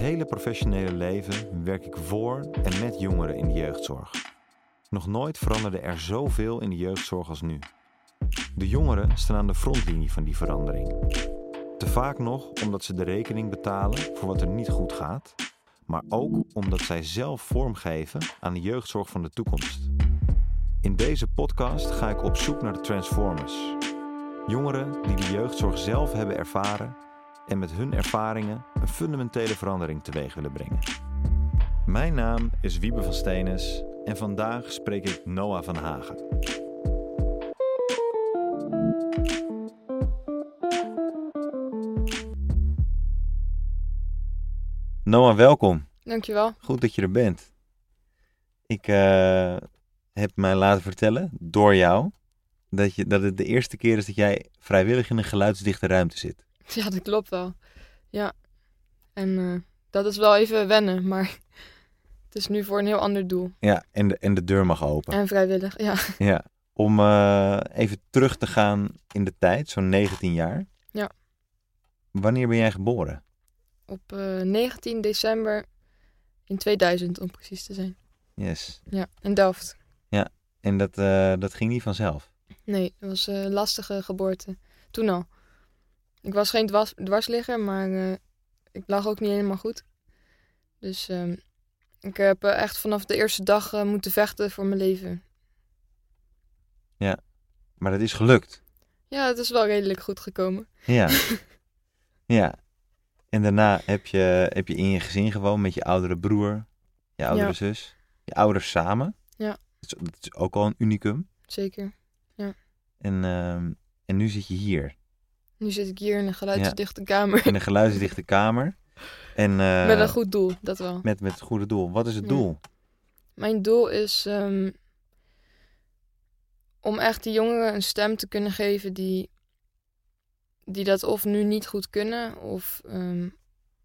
hele professionele leven werk ik voor en met jongeren in de jeugdzorg. Nog nooit veranderde er zoveel in de jeugdzorg als nu. De jongeren staan aan de frontlinie van die verandering. Te vaak nog omdat ze de rekening betalen voor wat er niet goed gaat, maar ook omdat zij zelf vormgeven aan de jeugdzorg van de toekomst. In deze podcast ga ik op zoek naar de Transformers. Jongeren die de jeugdzorg zelf hebben ervaren en met hun ervaringen een fundamentele verandering teweeg willen brengen. Mijn naam is Wiebe van Steenes en vandaag spreek ik Noah van Hagen. Noah, welkom. Dankjewel. Goed dat je er bent. Ik uh, heb mij laten vertellen, door jou, dat, je, dat het de eerste keer is dat jij vrijwillig in een geluidsdichte ruimte zit. Ja, dat klopt wel. Ja. En uh, dat is wel even wennen, maar het is nu voor een heel ander doel. Ja, en de, en de deur mag open. En vrijwillig, ja. Ja. Om uh, even terug te gaan in de tijd, zo'n 19 jaar. Ja. Wanneer ben jij geboren? Op uh, 19 december in 2000, om precies te zijn. Yes. Ja, in Delft. Ja, en dat, dat ging niet vanzelf? Nee, het was een lastige geboorte. Toen al. Ik was geen dwars, dwarsligger, maar uh, ik lag ook niet helemaal goed. Dus uh, ik heb uh, echt vanaf de eerste dag eh, moeten vechten voor mijn leven. Ja, maar dat is gelukt. Ja, het is wel redelijk goed gekomen. Ja. ja. En daarna heb je, heb je in je gezin gewoond met je oudere broer, je oudere Ja. zus, je ouders samen. Ja. Dat is, dat is ook al een unicum. Zeker. En, ehm, en nu zit je hier, Nu zit ik hier in een geluidsdichte kamer. in een geluidsdichte kamer. En, eh, Met een goed doel, dat wel. Met, met het goede doel. Wat is het Ja. doel? Mijn doel is ehm, om echt die jongeren een stem te kunnen geven die, die dat of nu niet goed kunnen of ehm,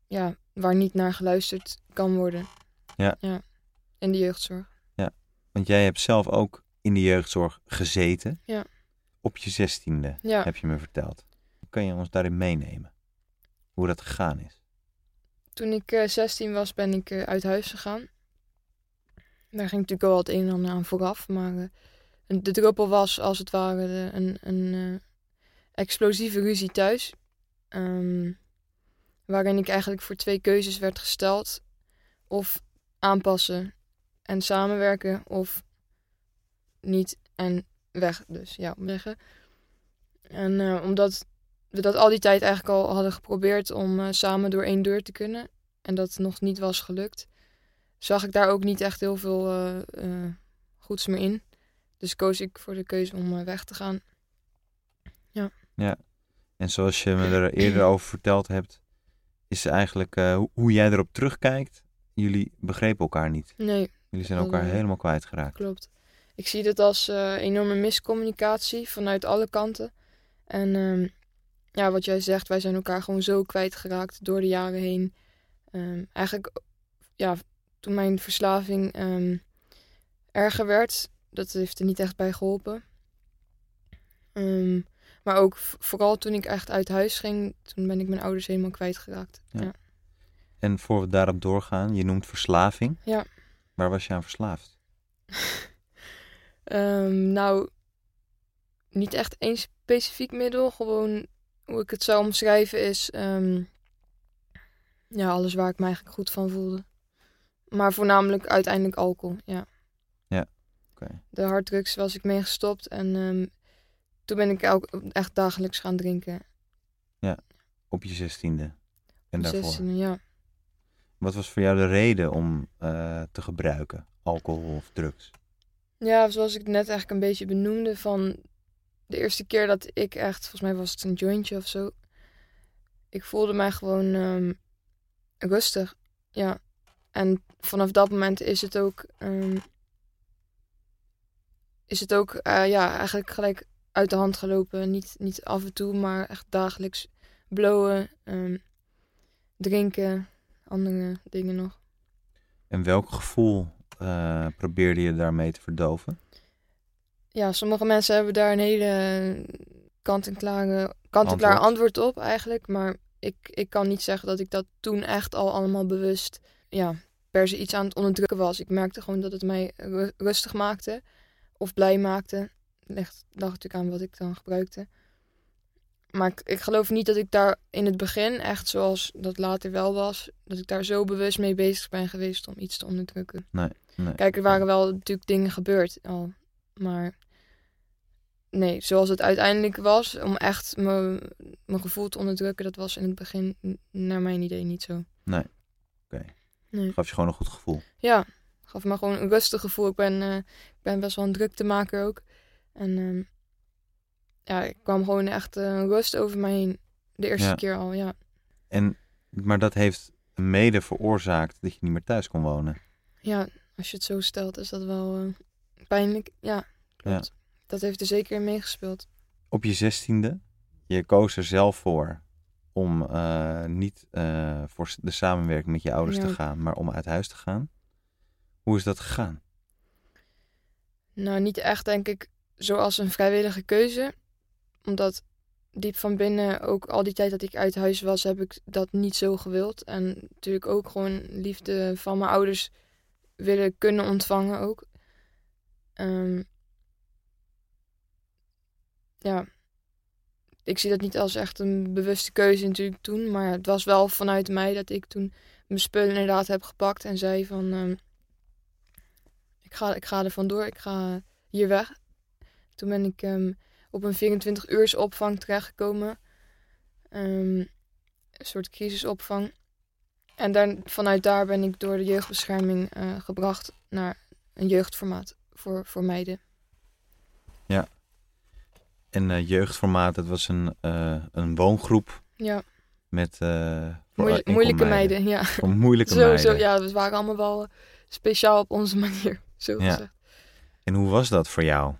ja, waar niet naar geluisterd kan worden. Ja. ja. In de jeugdzorg. Want jij hebt zelf ook in de jeugdzorg gezeten. Ja. Op je zestiende, Ja. heb je me verteld. Kan je ons daarin meenemen? Hoe dat gegaan is? Toen ik eh, 16 was, ben ik eh, uit huis gegaan. Daar ging natuurlijk al het een en ander aan vooraf. Maar eh, de druppel was als het ware een, eh, explosieve ruzie thuis. Ehm, waarin ik eigenlijk voor twee keuzes werd gesteld. Of aanpassen en samenwerken of niet en weg. Dus ja, weggen. En eh, omdat we dat al die tijd eigenlijk al hadden geprobeerd om eh, samen door één deur te kunnen. En dat nog niet was gelukt. Zag ik daar ook niet echt heel veel eh, eh, goeds meer in. Dus koos ik voor de keuze om weg te gaan. En zoals je me er eerder over verteld hebt, is eigenlijk hoe, jij erop terugkijkt. Jullie begrepen elkaar niet. Nee, Jullie zijn Dat, elkaar helemaal kwijtgeraakt. klopt. Ik zie dit als enorme miscommunicatie vanuit alle kanten. En ehm, ja, wat jij zegt, wij zijn elkaar gewoon zo kwijtgeraakt door de jaren heen. Ehm, eigenlijk, ja, toen mijn verslaving ehm, erger werd, dat heeft er niet echt bij geholpen. Ehm, maar ook vooral toen ik echt uit huis ging, toen ben ik mijn ouders helemaal kwijtgeraakt. Ja. Ja. En voor we daarop doorgaan, je noemt verslaving. Ja. Waar was je aan verslaafd? Nou, niet echt één specifiek middel. Gewoon hoe ik het zou omschrijven is... ehm, ja, alles waar ik me eigenlijk goed van voelde. Maar voornamelijk uiteindelijk alcohol, ja. Oké. De harddrugs was ik mee gestopt. En ehm, toen ben ik ook echt dagelijks gaan drinken. Op je zestiende. En Op daarvoor. 16e, ja. Wat was voor jou de reden om eh, te gebruiken? Alcohol of drugs? Ja, zoals ik net eigenlijk een beetje benoemde, van de eerste keer dat ik echt, volgens mij was het een jointje of zo. Ik voelde mij gewoon ehm, rustig, ja. En vanaf dat moment is het ook, ehm, is het ook, eh, ja, eigenlijk gelijk uit de hand gelopen. Niet, niet af en toe, maar echt dagelijks blowen, ehm, drinken, andere dingen nog. En welk gevoel eh, probeerde je daarmee te verdoven? Ja, sommige mensen hebben daar een hele kant-en-klaar Antwoord. antwoord op eigenlijk. Maar ik, ik kan niet zeggen dat ik dat toen echt al allemaal bewust ja, per se iets aan het onderdrukken was. Ik merkte gewoon dat het mij ru- rustig maakte of blij maakte. Ligt, lag natuurlijk aan wat ik dan gebruikte. Maar ik, ik geloof niet dat ik daar in het begin, echt zoals dat later wel was, dat ik daar zo bewust mee bezig ben geweest om iets te onderdrukken. Nee. Kijk, er waren wel natuurlijk dingen gebeurd al. Maar nee, zoals het uiteindelijk was, om echt mijn gevoel te onderdrukken, dat was in het begin naar mijn idee niet zo. Nee. Oké. Nee. Gaf je gewoon een goed gevoel. Ja, gaf me gewoon een rustig gevoel. Ik ben, eh, ik ben best wel een druktemaker ook. En ehm, ja, ik kwam gewoon echt eh, rust over mij heen. De eerste Ja. keer al, ja. En, maar dat heeft mede veroorzaakt dat je niet meer thuis kon wonen. Ja, als je het zo stelt, is dat wel eh, pijnlijk. Ja, klopt. Dat heeft er zeker in meegespeeld. Op je zestiende, je koos er zelf voor om eh, niet eh, voor de samenwerking met je ouders Ja. te gaan, maar om uit huis te gaan. Hoe is dat gegaan? Nou, niet echt, denk ik, zoals een vrijwillige keuze. Omdat diep van binnen, ook al die tijd dat ik uit huis was, heb ik dat niet zo gewild. En natuurlijk ook gewoon liefde van mijn ouders willen kunnen ontvangen ook. Ehm, ja, ik zie dat niet als echt een bewuste keuze natuurlijk toen. Maar het was wel vanuit mij dat ik toen mijn spullen inderdaad heb gepakt en zei van... ehm, ik, ga, ik ga er vandoor, ik ga hier weg. Toen ben ik ehm, op een 24 uurs opvang terechtgekomen. Ehm, een soort crisisopvang. En daar, vanuit daar ben ik door de jeugdbescherming eh, gebracht naar een jeugdformaat voor, voor meiden. En eh, jeugdformaat, dat was een, eh, een woongroep Ja, met eh, moeil- moeilijke meiden. Ja. Voor moeilijke Zo, meiden. zo, ja, we waren allemaal wel speciaal op onze manier. Zo Ja. gezegd. En hoe was dat voor jou?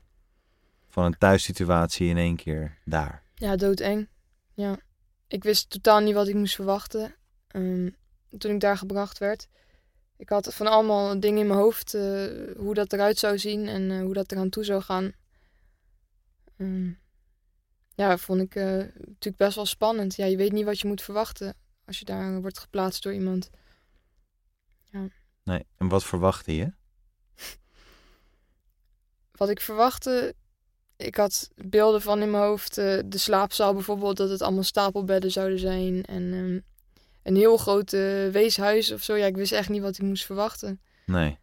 Van een thuissituatie in één keer daar. Ja, doodeng. Ja. Ik wist totaal niet wat ik moest verwachten. ehm, toen ik daar gebracht werd. Ik had van allemaal dingen in mijn hoofd. hoe dat eruit zou zien en hoe dat eraan toe zou gaan. Ehm, ja, vond ik eh, natuurlijk best wel spannend. Ja, je weet niet wat je moet verwachten als je daar wordt geplaatst door iemand. Nee. En wat verwachtte je? Wat ik verwachtte, ik had beelden van in mijn hoofd. eh, de slaapzaal bijvoorbeeld, dat het allemaal stapelbedden zouden zijn. En ehm, een heel groot eh, weeshuis of zo. Ja, ik wist echt niet wat ik moest verwachten. Nee.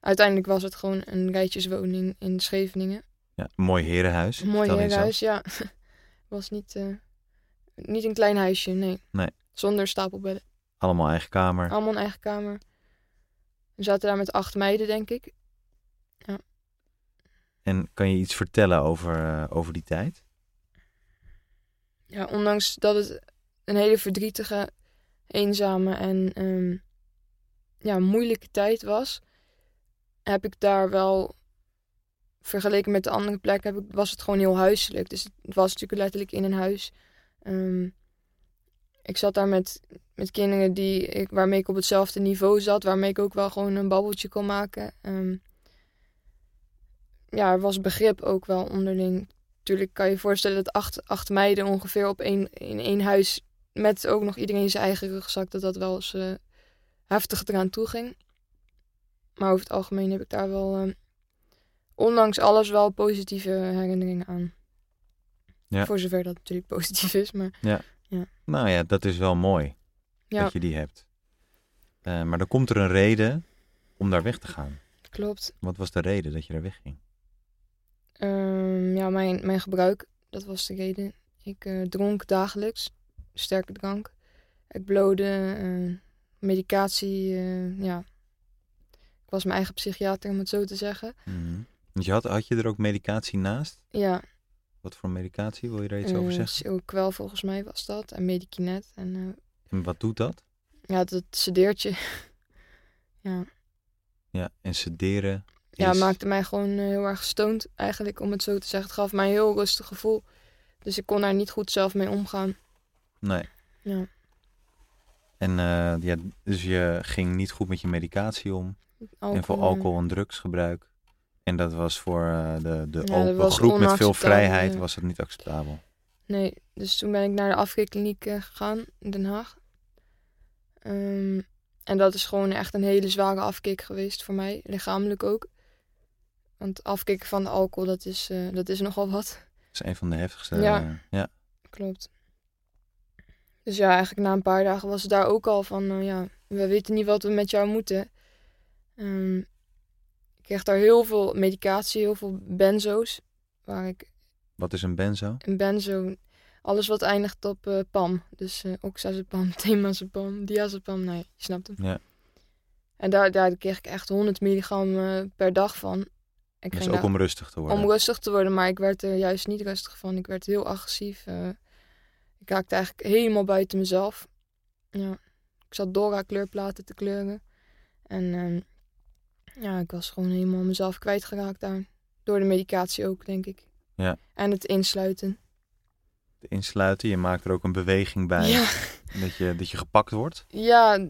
Uiteindelijk was het gewoon een rijtjeswoning in Scheveningen. Ja, mooi herenhuis. Mooi herenhuis, ja. was niet, eh, niet een klein huisje, nee. Nee. Zonder stapelbedden. Allemaal eigen kamer. Allemaal een eigen kamer. We zaten daar met acht meiden, denk ik. En kan je iets vertellen over, eh, over die tijd? Ja, ondanks dat het een hele verdrietige, eenzame en ehm, ja, moeilijke tijd was, heb ik daar wel, vergeleken met de andere plekken, heb ik, was het gewoon heel huiselijk. Dus het was natuurlijk letterlijk in een huis. Ehm, ik zat daar met, met kinderen die ik, waarmee ik op hetzelfde niveau zat, waarmee ik ook wel gewoon een babbeltje kon maken. Ehm, ja, er was begrip ook wel onderling natuurlijk kan je je voorstellen dat acht, acht meiden ongeveer op één, in één huis met ook nog iedereen zijn eigen rugzak, dat dat wel eens eh, heftig eraan toe ging. Maar over het algemeen heb ik daar wel, eh, ondanks alles, wel positieve herinneringen aan. Ja. Voor zover dat natuurlijk positief is, maar Nou ja, dat is wel mooi ja, dat je die hebt. Eh, maar dan komt er een reden om daar weg te gaan. klopt. Wat was de reden dat je daar wegging? Ehm, ja, mijn, mijn gebruik, dat was de reden. Ik eh, dronk dagelijks sterke drank. Ik blode, eh, medicatie, ja. Ik was mijn eigen psychiater, om het zo te zeggen. Mhm. Want je had, had je er ook medicatie naast? Ja, Wat voor medicatie? Wil je er iets over eh, zeggen? Kwel volgens mij was dat. En Medikinet. En eh, En wat doet dat? ja, dat sedeert je. ja, Ja, en sederen ja maakte mij gewoon eh, heel erg stoned eigenlijk, om het zo te zeggen. Het gaf mij een heel rustig gevoel. Dus ik kon daar niet goed zelf mee omgaan. Nee. Ja. En ja, dus je ging niet goed met je medicatie om. En voor alcohol en drugsgebruik. En dat was voor eh, de, de Ja, open groep met veel vrijheid was het niet acceptabel. Nee, dus toen ben ik naar de afkikkliniek eh, gegaan in Den Haag. Ehm, en dat is gewoon echt een hele zware afkik geweest voor mij, lichamelijk ook. Want afkicken van de alcohol, dat is, eh, dat is nogal wat. Dat is een van de heftigste. Ja. ja. Klopt. Dus ja, eigenlijk na een paar dagen was het daar ook al van, ja, we weten niet wat we met jou moeten. Ehm, ik kreeg daar heel veel medicatie, heel veel benzo's. Waar ik Wat is een benzo? een benzo, alles wat eindigt op eh, PAM. Dus eh oxazepam, temazepam, diazepam, nou ja, je snapt hem. Ja. En daar, daar kreeg ik echt 100 milligram eh, per dag van. Ik ging ook daar- om rustig te worden. om rustig te worden, maar ik werd er juist niet rustig van. Ik werd heel agressief. ik raakte eigenlijk helemaal buiten mezelf. Ja. Ik zat Dora kleurplaten te kleuren. En ehm, ja, ik was gewoon helemaal mezelf kwijtgeraakt daar. Door de medicatie ook, denk ik. Ja. En het insluiten. Te insluiten. Je maakt er ook een beweging bij. Ja, Dat, je, dat je gepakt wordt. ja,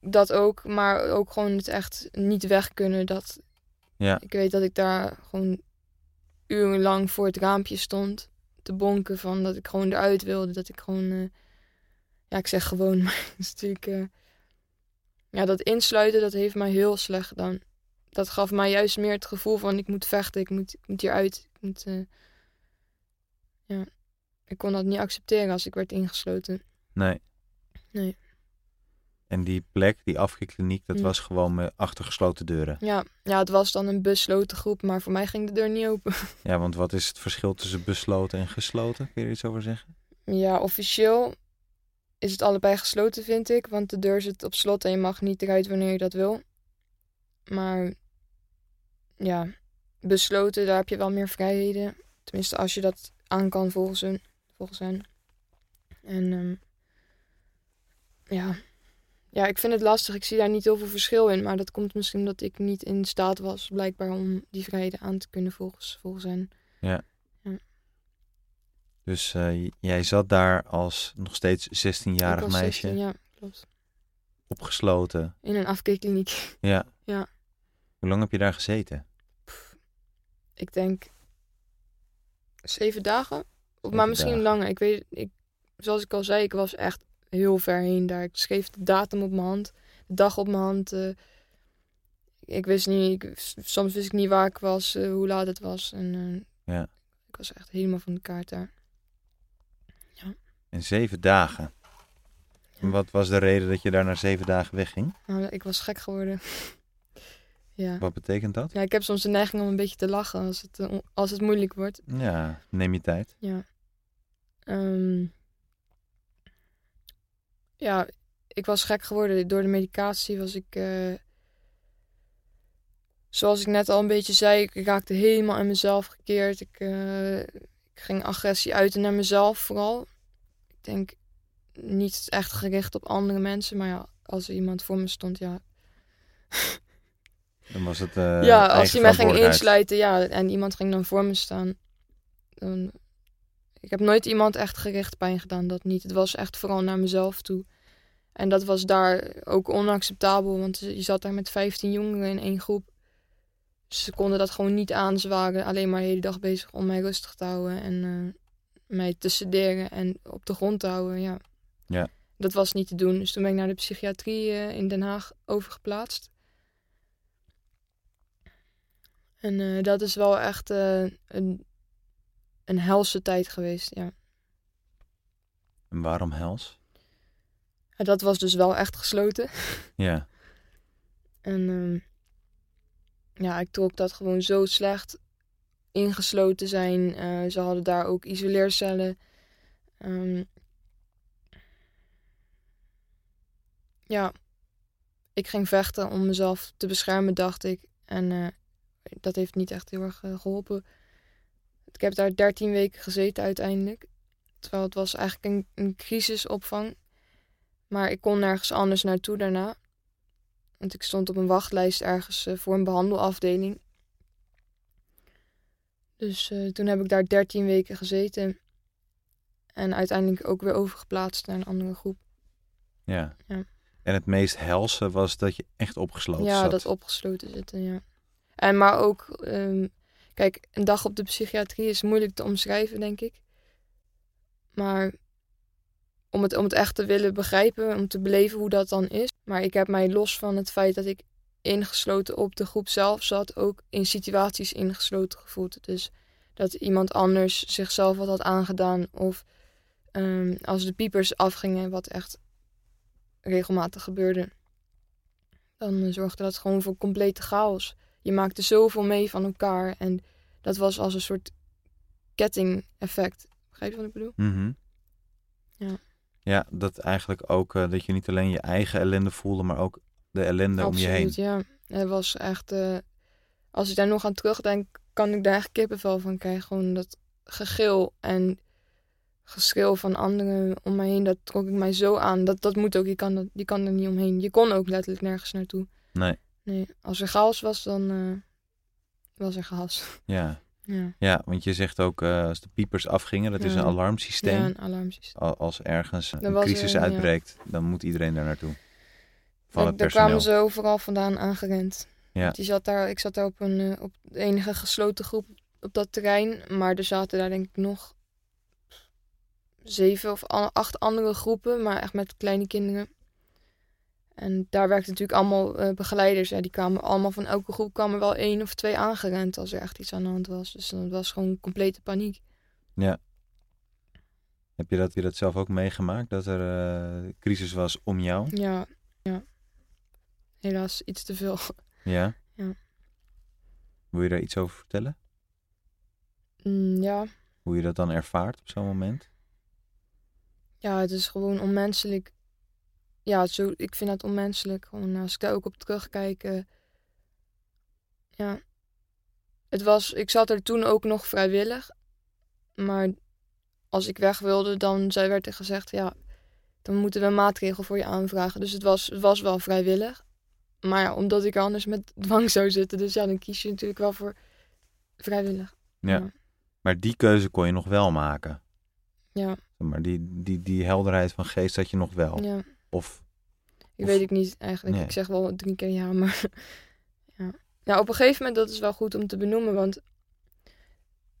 dat ook. Maar ook gewoon het echt niet weg kunnen. Dat, Ja. Ik weet dat ik daar gewoon urenlang voor het raampje stond. Te bonken van dat ik gewoon eruit wilde. Dat ik gewoon... eh, ja, ik zeg gewoon, maar het is natuurlijk... eh, ja, dat insluiten, dat heeft mij heel slecht gedaan. Dat gaf mij juist meer het gevoel van ik moet vechten. Ik moet, ik moet hieruit. Ik moet... eh, ja, ik kon dat niet accepteren als ik werd ingesloten. Nee. Nee. En die plek, die afkikkliniek, dat Hm. was gewoon met achter gesloten deuren. Ja, ja, het was dan een besloten groep, maar voor mij ging de deur niet open. Ja, want wat is het verschil tussen besloten en gesloten? Kun je er iets over zeggen? Ja, officieel is het allebei gesloten, vind ik. Want de deur zit op slot en je mag niet eruit wanneer je dat wil. Maar ja, besloten, daar heb je wel meer vrijheden. Tenminste, als je dat aan kan volgens hun. Volgens hen. En ehm, ja. ja, ik vind het lastig. Ik zie daar niet heel veel verschil in. Maar dat komt misschien omdat ik niet in staat was, blijkbaar, om die vrijheden aan te kunnen volgens, volgens hen. Dus eh, jij zat daar als nog steeds 16-jarig Ik was meisje, 16, ja, klopt. opgesloten. In een afkikkliniek. Ja. Ja. Hoe lang heb je daar gezeten? ik denk zeven dagen. Zeven maar misschien dagen. langer. Ik weet, ik, zoals ik al zei, ik was echt heel ver heen daar. Ik schreef de datum op mijn hand, de dag op mijn hand. eh. ik wist niet, ik, soms wist ik niet waar ik was, eh, hoe laat het was. En eh, Ja. ik was echt helemaal van de kaart daar. In zeven dagen. En wat was de reden dat je daar na zeven dagen wegging? Nou, ik was gek geworden. ja. Wat betekent dat? ja, ik heb soms de neiging om een beetje te lachen als het, eh, als het moeilijk wordt. Ja, neem je tijd. Ja. Ehm, ja, ik was gek geworden. Door de medicatie was ik... eh, zoals ik net al een beetje zei, ik raakte helemaal in mezelf gekeerd. Ik, eh, ik ging agressie uiten naar mezelf vooral. Ik denk niet echt gericht op andere mensen, maar ja, als er iemand voor me stond, ja. Dan was het. eh, ja, als hij mij ging insluiten, ja, en iemand ging dan voor me staan. Dan, ik heb nooit iemand echt gericht pijn gedaan, dat niet. Het was echt vooral naar mezelf toe. En dat was daar ook onacceptabel, want je zat daar met 15 jongeren in één groep. Dus ze konden dat gewoon niet aan. Ze waren alleen maar de hele dag bezig om mij rustig te houden en eh, mij te sederen en op de grond te houden. Ja. Ja. Dat was niet te doen. Dus toen ben ik naar de psychiatrie eh, in Den Haag overgeplaatst. En eh, dat is wel echt eh, een, een helse tijd geweest, ja. En waarom hels? Ja, Dat was dus wel echt gesloten. Ja. En ehm, ja, ik trok dat gewoon zo slecht. Ingesloten zijn. Eh, ze hadden daar ook isoleercellen. Ehm, ja, ik ging vechten om mezelf te beschermen, dacht ik. En dat heeft niet echt heel erg eh, geholpen. Ik heb daar 13 weken gezeten uiteindelijk. Terwijl het was eigenlijk een, een crisisopvang. Maar ik kon nergens anders naartoe daarna. Want ik stond op een wachtlijst ergens eh, voor een behandelafdeling. Dus eh, toen heb ik daar 13 weken gezeten. En uiteindelijk ook weer overgeplaatst naar een andere groep. ja. Ja. En het meest helse was dat je echt opgesloten ja, zat. dat opgesloten zitten, ja. En maar ook, ehm, kijk, een dag op de psychiatrie is moeilijk te omschrijven, denk ik. Maar om het, om het echt te willen begrijpen, om te beleven hoe dat dan is. Maar ik heb mij los van het feit dat ik ingesloten op de groep zelf zat, ook in situaties ingesloten gevoeld. Dus dat iemand anders zichzelf wat had aangedaan. Of ehm, als de piepers afgingen, wat echt regelmatig gebeurde. Dan zorgde dat gewoon voor complete chaos. Je maakte zoveel mee van elkaar. En dat was als een soort ketting-effect. Begrijp je wat ik bedoel? Mhm. Ja. Ja, dat eigenlijk ook eh, dat je niet alleen je eigen ellende voelde, maar ook de ellende om je heen. Ja. Het was echt... eh, als ik daar nog aan terugdenk, kan ik daar echt kippenvel van krijgen. Gewoon dat gegil en geschreeuw van anderen om mij heen, dat trok ik mij zo aan. Dat, dat moet ook, je kan, dat, je kan er niet omheen. Je kon ook letterlijk nergens naartoe. Nee, Nee, als er chaos was, dan eh, was er chaos. ja. ja. Ja, want je zegt ook eh, als de piepers afgingen, dat is Ja. een alarmsysteem. ja, een alarmsysteem. Al- Als ergens Er een crisis ja. uitbreekt, dan moet iedereen daar naartoe. Van Daar, het daar kwamen ze overal vandaan aangerend. Ja. Die zat daar, ik zat daar op, een, eh, op de enige gesloten groep op dat terrein. Maar er zaten daar denk ik nog zeven of acht andere groepen. Maar echt met kleine kinderen. En daar werkten natuurlijk allemaal eh, begeleiders. Ja, die kwamen allemaal van elke groep kwamen wel één of twee aangerend als er echt iets aan de hand was. Dus dat was gewoon complete paniek. Heb je dat, je dat zelf ook meegemaakt? Dat er eh, crisis was om jou? Ja, ja. Helaas iets te veel. Ja? Ja. Wil je daar iets over vertellen? Mm, ja. Hoe je dat dan ervaart op zo'n moment? Ja, het is gewoon onmenselijk. Ja, zo, ik vind dat onmenselijk. Gewoon als ik daar ook op terugkijk. eh, ja. Het was, ik zat er toen ook nog vrijwillig. Maar als ik weg wilde, dan werd er gezegd, ja, dan moeten we een maatregel voor je aanvragen. Dus het was, het was wel vrijwillig. Maar ja, omdat ik er anders met dwang zou zitten. Dus ja, dan kies je natuurlijk wel voor vrijwillig. Ja. Maar die keuze kon je nog wel maken. Ja, Maar die, die, die helderheid van geest had je nog wel. ja. Of, Ik Of- weet ik niet eigenlijk. Nee. Ik zeg wel drie keer ja, maar ja. ja. Op een gegeven moment, dat is wel goed om te benoemen, want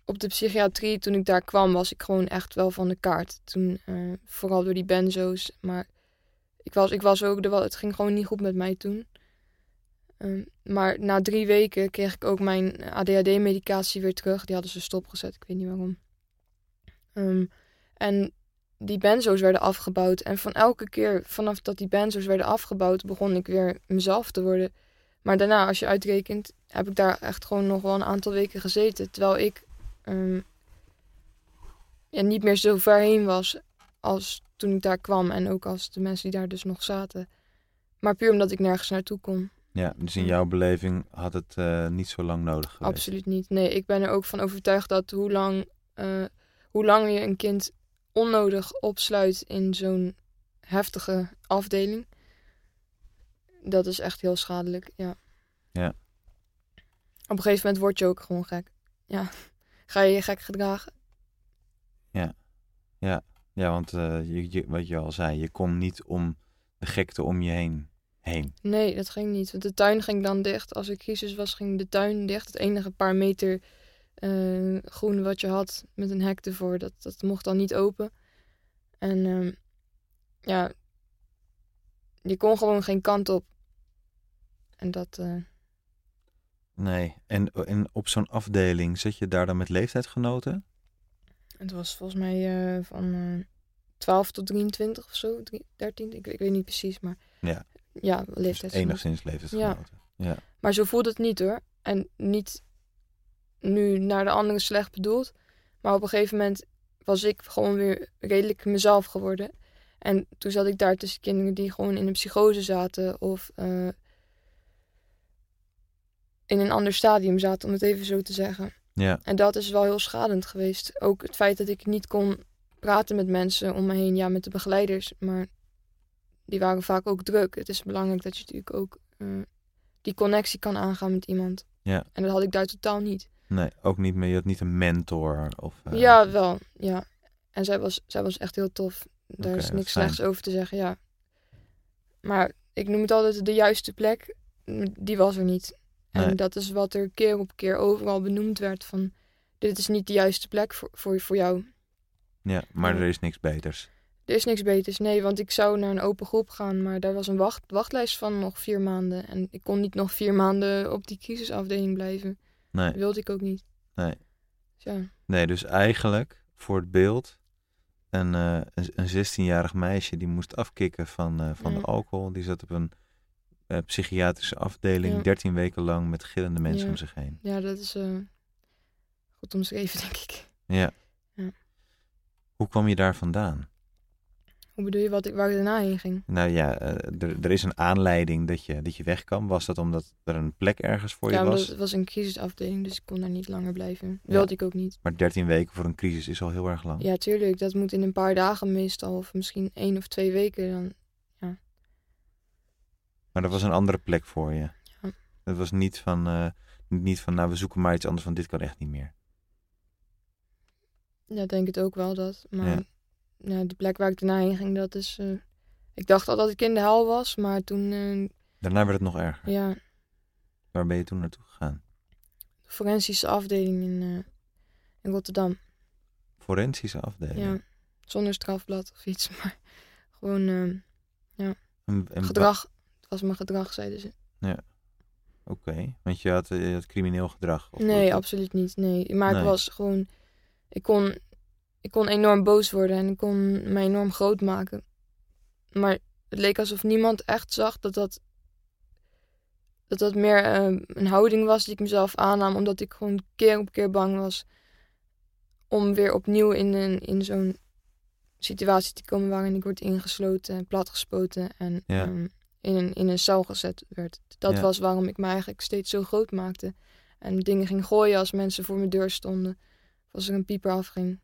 op de psychiatrie, toen ik daar kwam, was ik gewoon echt wel van de kaart. Toen, eh, vooral door die benzo's, maar ik was, ik was ook, wel, het ging gewoon niet goed met mij toen. Ehm, maar na drie weken kreeg ik ook mijn ADHD-medicatie weer terug. Die hadden ze stopgezet, ik weet niet waarom. Ehm, en die benzo's werden afgebouwd. En van elke keer vanaf dat die benzo's werden afgebouwd, begon ik weer mezelf te worden. Maar daarna, als je uitrekent, heb ik daar echt gewoon nog wel een aantal weken gezeten. Terwijl ik ehm, ja, niet meer zo ver heen was als toen ik daar kwam. En ook als de mensen die daar dus nog zaten. Maar puur omdat ik nergens naartoe kon. ja, dus in jouw beleving had het eh, niet zo lang nodig geweest. Absoluut niet. Nee, ik ben er ook van overtuigd dat hoe lang, eh, hoe lang je een kind onnodig opsluit in zo'n heftige afdeling, dat is echt heel schadelijk. Ja. Ja. Op een gegeven moment word je ook gewoon gek. Ja. Ga je je gek gedragen? Ja, want eh, je, je, wat je al zei, je kon niet om de gekte om je heen. heen. Nee, dat ging niet. Want de tuin ging dan dicht. Als er crisis was, ging de tuin dicht. Het enige paar meter eh, groen wat je had met een hek ervoor, dat, dat mocht dan niet open. En ehm, ja, je kon gewoon geen kant op. En dat, eh, Nee, en, en op zo'n afdeling zit je daar dan met leeftijdsgenoten? het was volgens mij eh, van eh 12 tot 23 of zo, drie- 13, ik, ik weet niet precies, maar Ja. ja, Dus leeftijd. enigszins leeftijdsgenoten. Ja. Maar zo voelde het niet hoor. En niet nu naar de anderen slecht bedoeld. Maar op een gegeven moment was ik gewoon weer redelijk mezelf geworden. En toen zat ik daar tussen kinderen die gewoon in een psychose zaten. Of eh, in een ander stadium zaten, om het even zo te zeggen. ja. En dat is wel heel schadend geweest. Ook het feit dat ik niet kon praten met mensen om me heen. Ja, met de begeleiders. Maar die waren vaak ook druk. Het is belangrijk dat je natuurlijk ook eh, die connectie kan aangaan met iemand. Ja. En dat had ik daar totaal niet. Nee, ook niet meer. Je had niet een mentor of... eh, ja, wel. Ja. En zij was, zij was echt heel tof. Daar is niks slechts over te zeggen, ja. Maar ik noem het altijd de juiste plek. Die was er niet. En Nee. dat is wat er keer op keer overal benoemd werd van... Dit is niet de juiste plek voor, voor, voor jou. Ja, maar er is niks beters. Er is niks beters, nee, want ik zou naar een open groep gaan, maar daar was een wacht, wachtlijst van nog vier maanden. En ik kon niet nog vier maanden op die crisisafdeling blijven. Nee, Dat wilde ik ook niet. nee. Dus ja, Nee, dus eigenlijk voor het beeld een, eh, een, een 16-jarig meisje die moest afkicken van, eh, van Ja. de alcohol. Die zat op een eh, psychiatrische afdeling, Ja. 13 weken lang met gillende mensen om zich heen. ja dat is goed omschreven, denk ik. Ja. Ja. Hoe kwam je daar vandaan? Hoe bedoel je wat ik, waar ik daarna heen ging? Nou ja, eh, er, er is een aanleiding dat je, dat je weg kan. Was dat omdat er een plek ergens voor je ja, was? het was een crisisafdeling, dus ik kon daar niet langer blijven. Ja. Wilde ik ook niet. Maar 13 weken voor een crisis is al heel erg lang. Ja, tuurlijk, dat moet in een paar dagen meestal, of misschien één of twee weken. Dan, Maar er was een andere plek voor je. Ja. Het was niet van, eh, niet van, nou we zoeken maar iets anders, want dit kan echt niet meer. ja, denk het ook wel dat. Maar Ja. Ja. de plek waar ik daarna heen ging, dat is... eh, ik dacht al dat ik in de hel was, maar toen, eh, Daarna werd het nog erger. ja, Waar ben je toen naartoe gegaan? de forensische afdeling in, eh, in Rotterdam. Forensische afdeling. Ja, zonder strafblad of iets, maar gewoon eh, En- en wa- gedrag. Het was mijn gedrag, zeiden ze. Oké, want je had, je had crimineel gedrag. Of nee, absoluut niet. Nee, maar Nee. ik was gewoon... Ik kon, ik kon enorm boos worden en ik kon mij enorm groot maken. Maar het leek alsof niemand echt zag dat dat... Dat dat meer eh, een houding was die ik mezelf aannam. Omdat ik gewoon keer op keer bang was. Om weer opnieuw in, een, in zo'n situatie te komen waarin ik word ingesloten, platgespoten en Ja. ehm, in, een, in een cel gezet werd. Dat Ja. was waarom ik me eigenlijk steeds zo groot maakte. En dingen ging gooien als mensen voor mijn deur stonden. Of als er een pieper afging.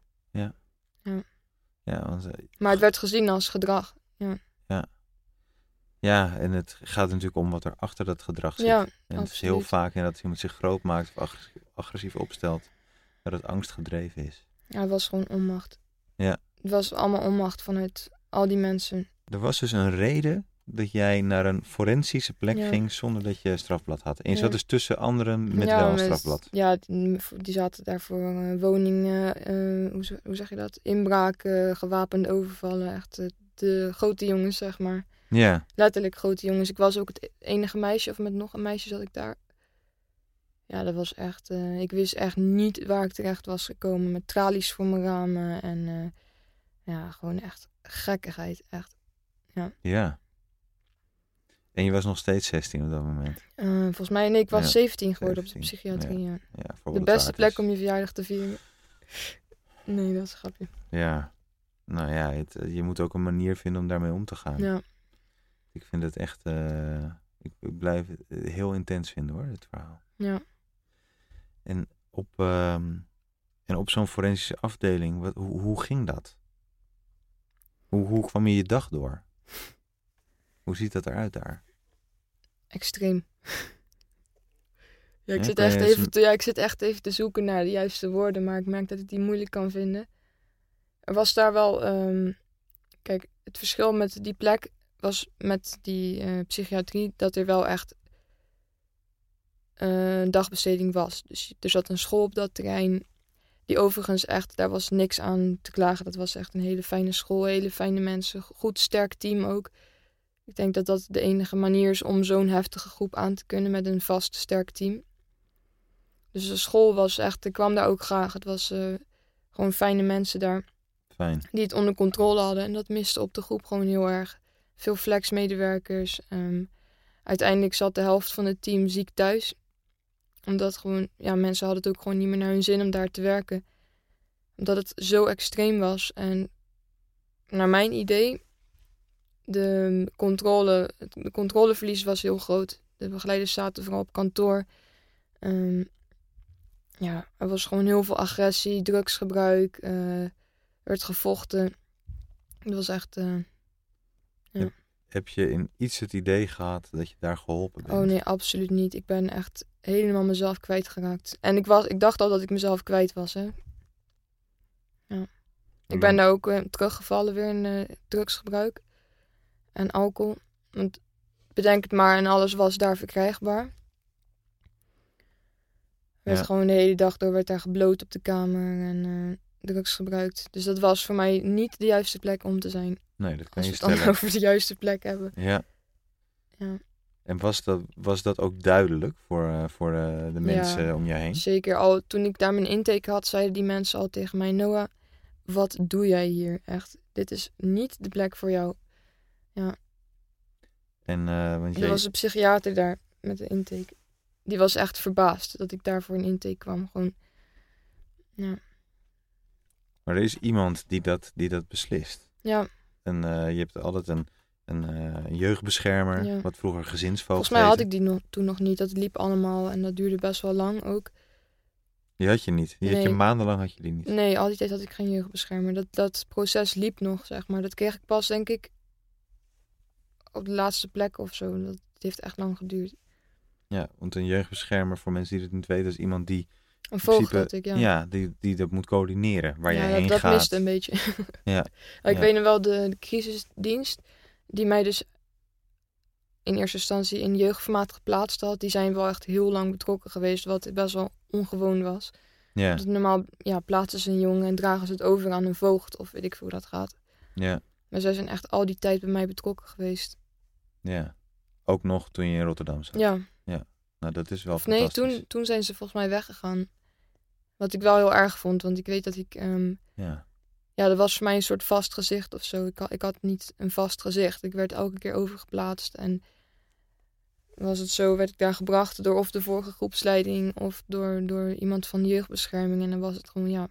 Ja, want, eh, Maar het werd gezien als gedrag. ja, en het gaat natuurlijk om wat er achter dat gedrag zit. Ja, en het is heel vaak in dat iemand zich groot maakt of agressief, agressief opstelt, dat het angst gedreven is. ja, het was gewoon onmacht. Ja. Het was allemaal onmacht vanuit al die mensen. Er was dus een reden dat jij naar een forensische plek Ja. ging zonder dat je strafblad had. En je Ja. zat dus tussen anderen met ja, wel een strafblad. Ja, die, die zaten daar voor eh, woningen, eh, hoe, zeg- hoe zeg je dat? Inbraken, gewapende overvallen. Echt eh, de grote jongens, zeg maar. Ja, letterlijk grote jongens. Ik was ook het enige meisje, of met nog een meisje zat ik daar. Ja, dat was echt. ik wist echt niet waar ik terecht was gekomen. Met tralies voor mijn ramen. En ja, gewoon echt gekkigheid. Echt. ja. En je was nog steeds 16 op dat moment. Eh, volgens mij, nee, ik was Ja, 17 geworden op 17, de psychiatrie. Ja. De het beste plek om je verjaardag te vieren. Nee, dat is een grapje. Ja, nou ja, het, je moet ook een manier vinden om daarmee om te gaan. Ja, Ik vind het echt, eh, ik, ik blijf het eh, heel intens vinden hoor, dit verhaal. ja. Op, ehm, en op zo'n forensische afdeling, wat, hoe, hoe ging dat? Hoe, hoe kwam je je dag door? Hoe ziet dat eruit daar? extreem. Ja, ik, Ja, zit echt even te, ja, ik zit echt even te zoeken naar de juiste woorden, maar ik merk dat ik die moeilijk kan vinden. Er was daar wel, ehm, kijk, het verschil met die plek was met die eh, psychiatrie dat er wel echt eh, een dagbesteding was. Dus er zat een school op dat terrein, die overigens echt, daar was niks aan te klagen. Dat was echt een hele fijne school, hele fijne mensen, goed sterk team ook. Ik denk dat dat de enige manier is om zo'n heftige groep aan te kunnen met een vast sterk team. Dus de school was echt, ik kwam daar ook graag. Het was eh, gewoon fijne mensen daar Fijn. die het onder controle hadden. En dat miste op de groep gewoon heel erg. Veel flex-medewerkers. ehm, uiteindelijk zat de helft van het team ziek thuis. Omdat gewoon, ja, mensen hadden het ook gewoon niet meer naar hun zin om daar te werken. Omdat het zo extreem was. En naar mijn idee, de controle, de controleverlies was heel groot. De begeleiders zaten vooral op kantoor. Ehm, ja, er was gewoon heel veel agressie, drugsgebruik. eh, werd gevochten. Het was echt. eh, Heb je in iets het idee gehad dat je daar geholpen bent? oh nee, absoluut niet. Ik ben echt helemaal mezelf kwijtgeraakt. En ik, was, ik dacht al dat ik mezelf kwijt was. Hè. Ik ben daar ook eh, teruggevallen weer in drugsgebruik en alcohol. Want bedenk het maar, en alles was daar verkrijgbaar. Werd Ja. gewoon de hele dag door werd daar gebloot op de kamer. En eh, drugs gebruikt. Dus dat was voor mij niet de juiste plek om te zijn. Nee, dat kan Als je we het dan stellen. over de juiste plek hebben. Ja. Ja. En was dat, was dat ook duidelijk voor, eh, voor eh, de mensen om je heen? Zeker al toen ik daar mijn intake had, zeiden die mensen al tegen mij: Noah, wat doe jij hier? Echt, dit is niet de plek voor jou. En, eh, want Er was een psychiater daar met de intake. Die was echt verbaasd dat ik daar voor een intake kwam. Gewoon, ja. maar er is iemand die dat, die dat beslist. ja, En eh, je hebt altijd een, een, een jeugdbeschermer, Ja. wat vroeger gezinsvoogd volgens mij had ik die nog, toen nog niet. Dat liep allemaal en dat duurde best wel lang ook. Die had je niet. Die had je maandenlang had je die niet. Nee, al die tijd had ik geen jeugdbeschermer. Dat, dat proces liep nog, zeg maar. Dat kreeg ik pas, denk ik, op de laatste plek of zo. Dat heeft echt lang geduurd. Ja, want een jeugdbeschermer, voor mensen die het niet weten, is iemand die, Een vogel principe- ik, ja. ja. die, die dat moet coördineren, waar ja, je dat, heen dat gaat. miste een beetje. Ja, ik ja. weet nog wel, de, de crisisdienst, die mij dus in eerste instantie in jeugdformaat geplaatst had, die zijn wel echt heel lang betrokken geweest, wat best wel ongewoon was. Ja, Dus normaal ja, plaatsen ze een jongen en dragen ze het over aan een voogd, of weet ik veel hoe dat gaat. ja, Maar zij zijn echt al die tijd bij mij betrokken geweest. Ja. Ook nog toen je in Rotterdam zat. Ja, Nou, dat is wel of nee, toen, toen zijn ze volgens mij weggegaan. Wat ik wel heel erg vond, want ik weet dat ik... ehm, Ja, ja, dat was voor mij een soort vast gezicht of zo. Ik had, ik had niet een vast gezicht. Ik werd elke keer overgeplaatst. En was het zo, werd ik daar gebracht door of de vorige groepsleiding of door, door iemand van jeugdbescherming. En dan was het gewoon, ja,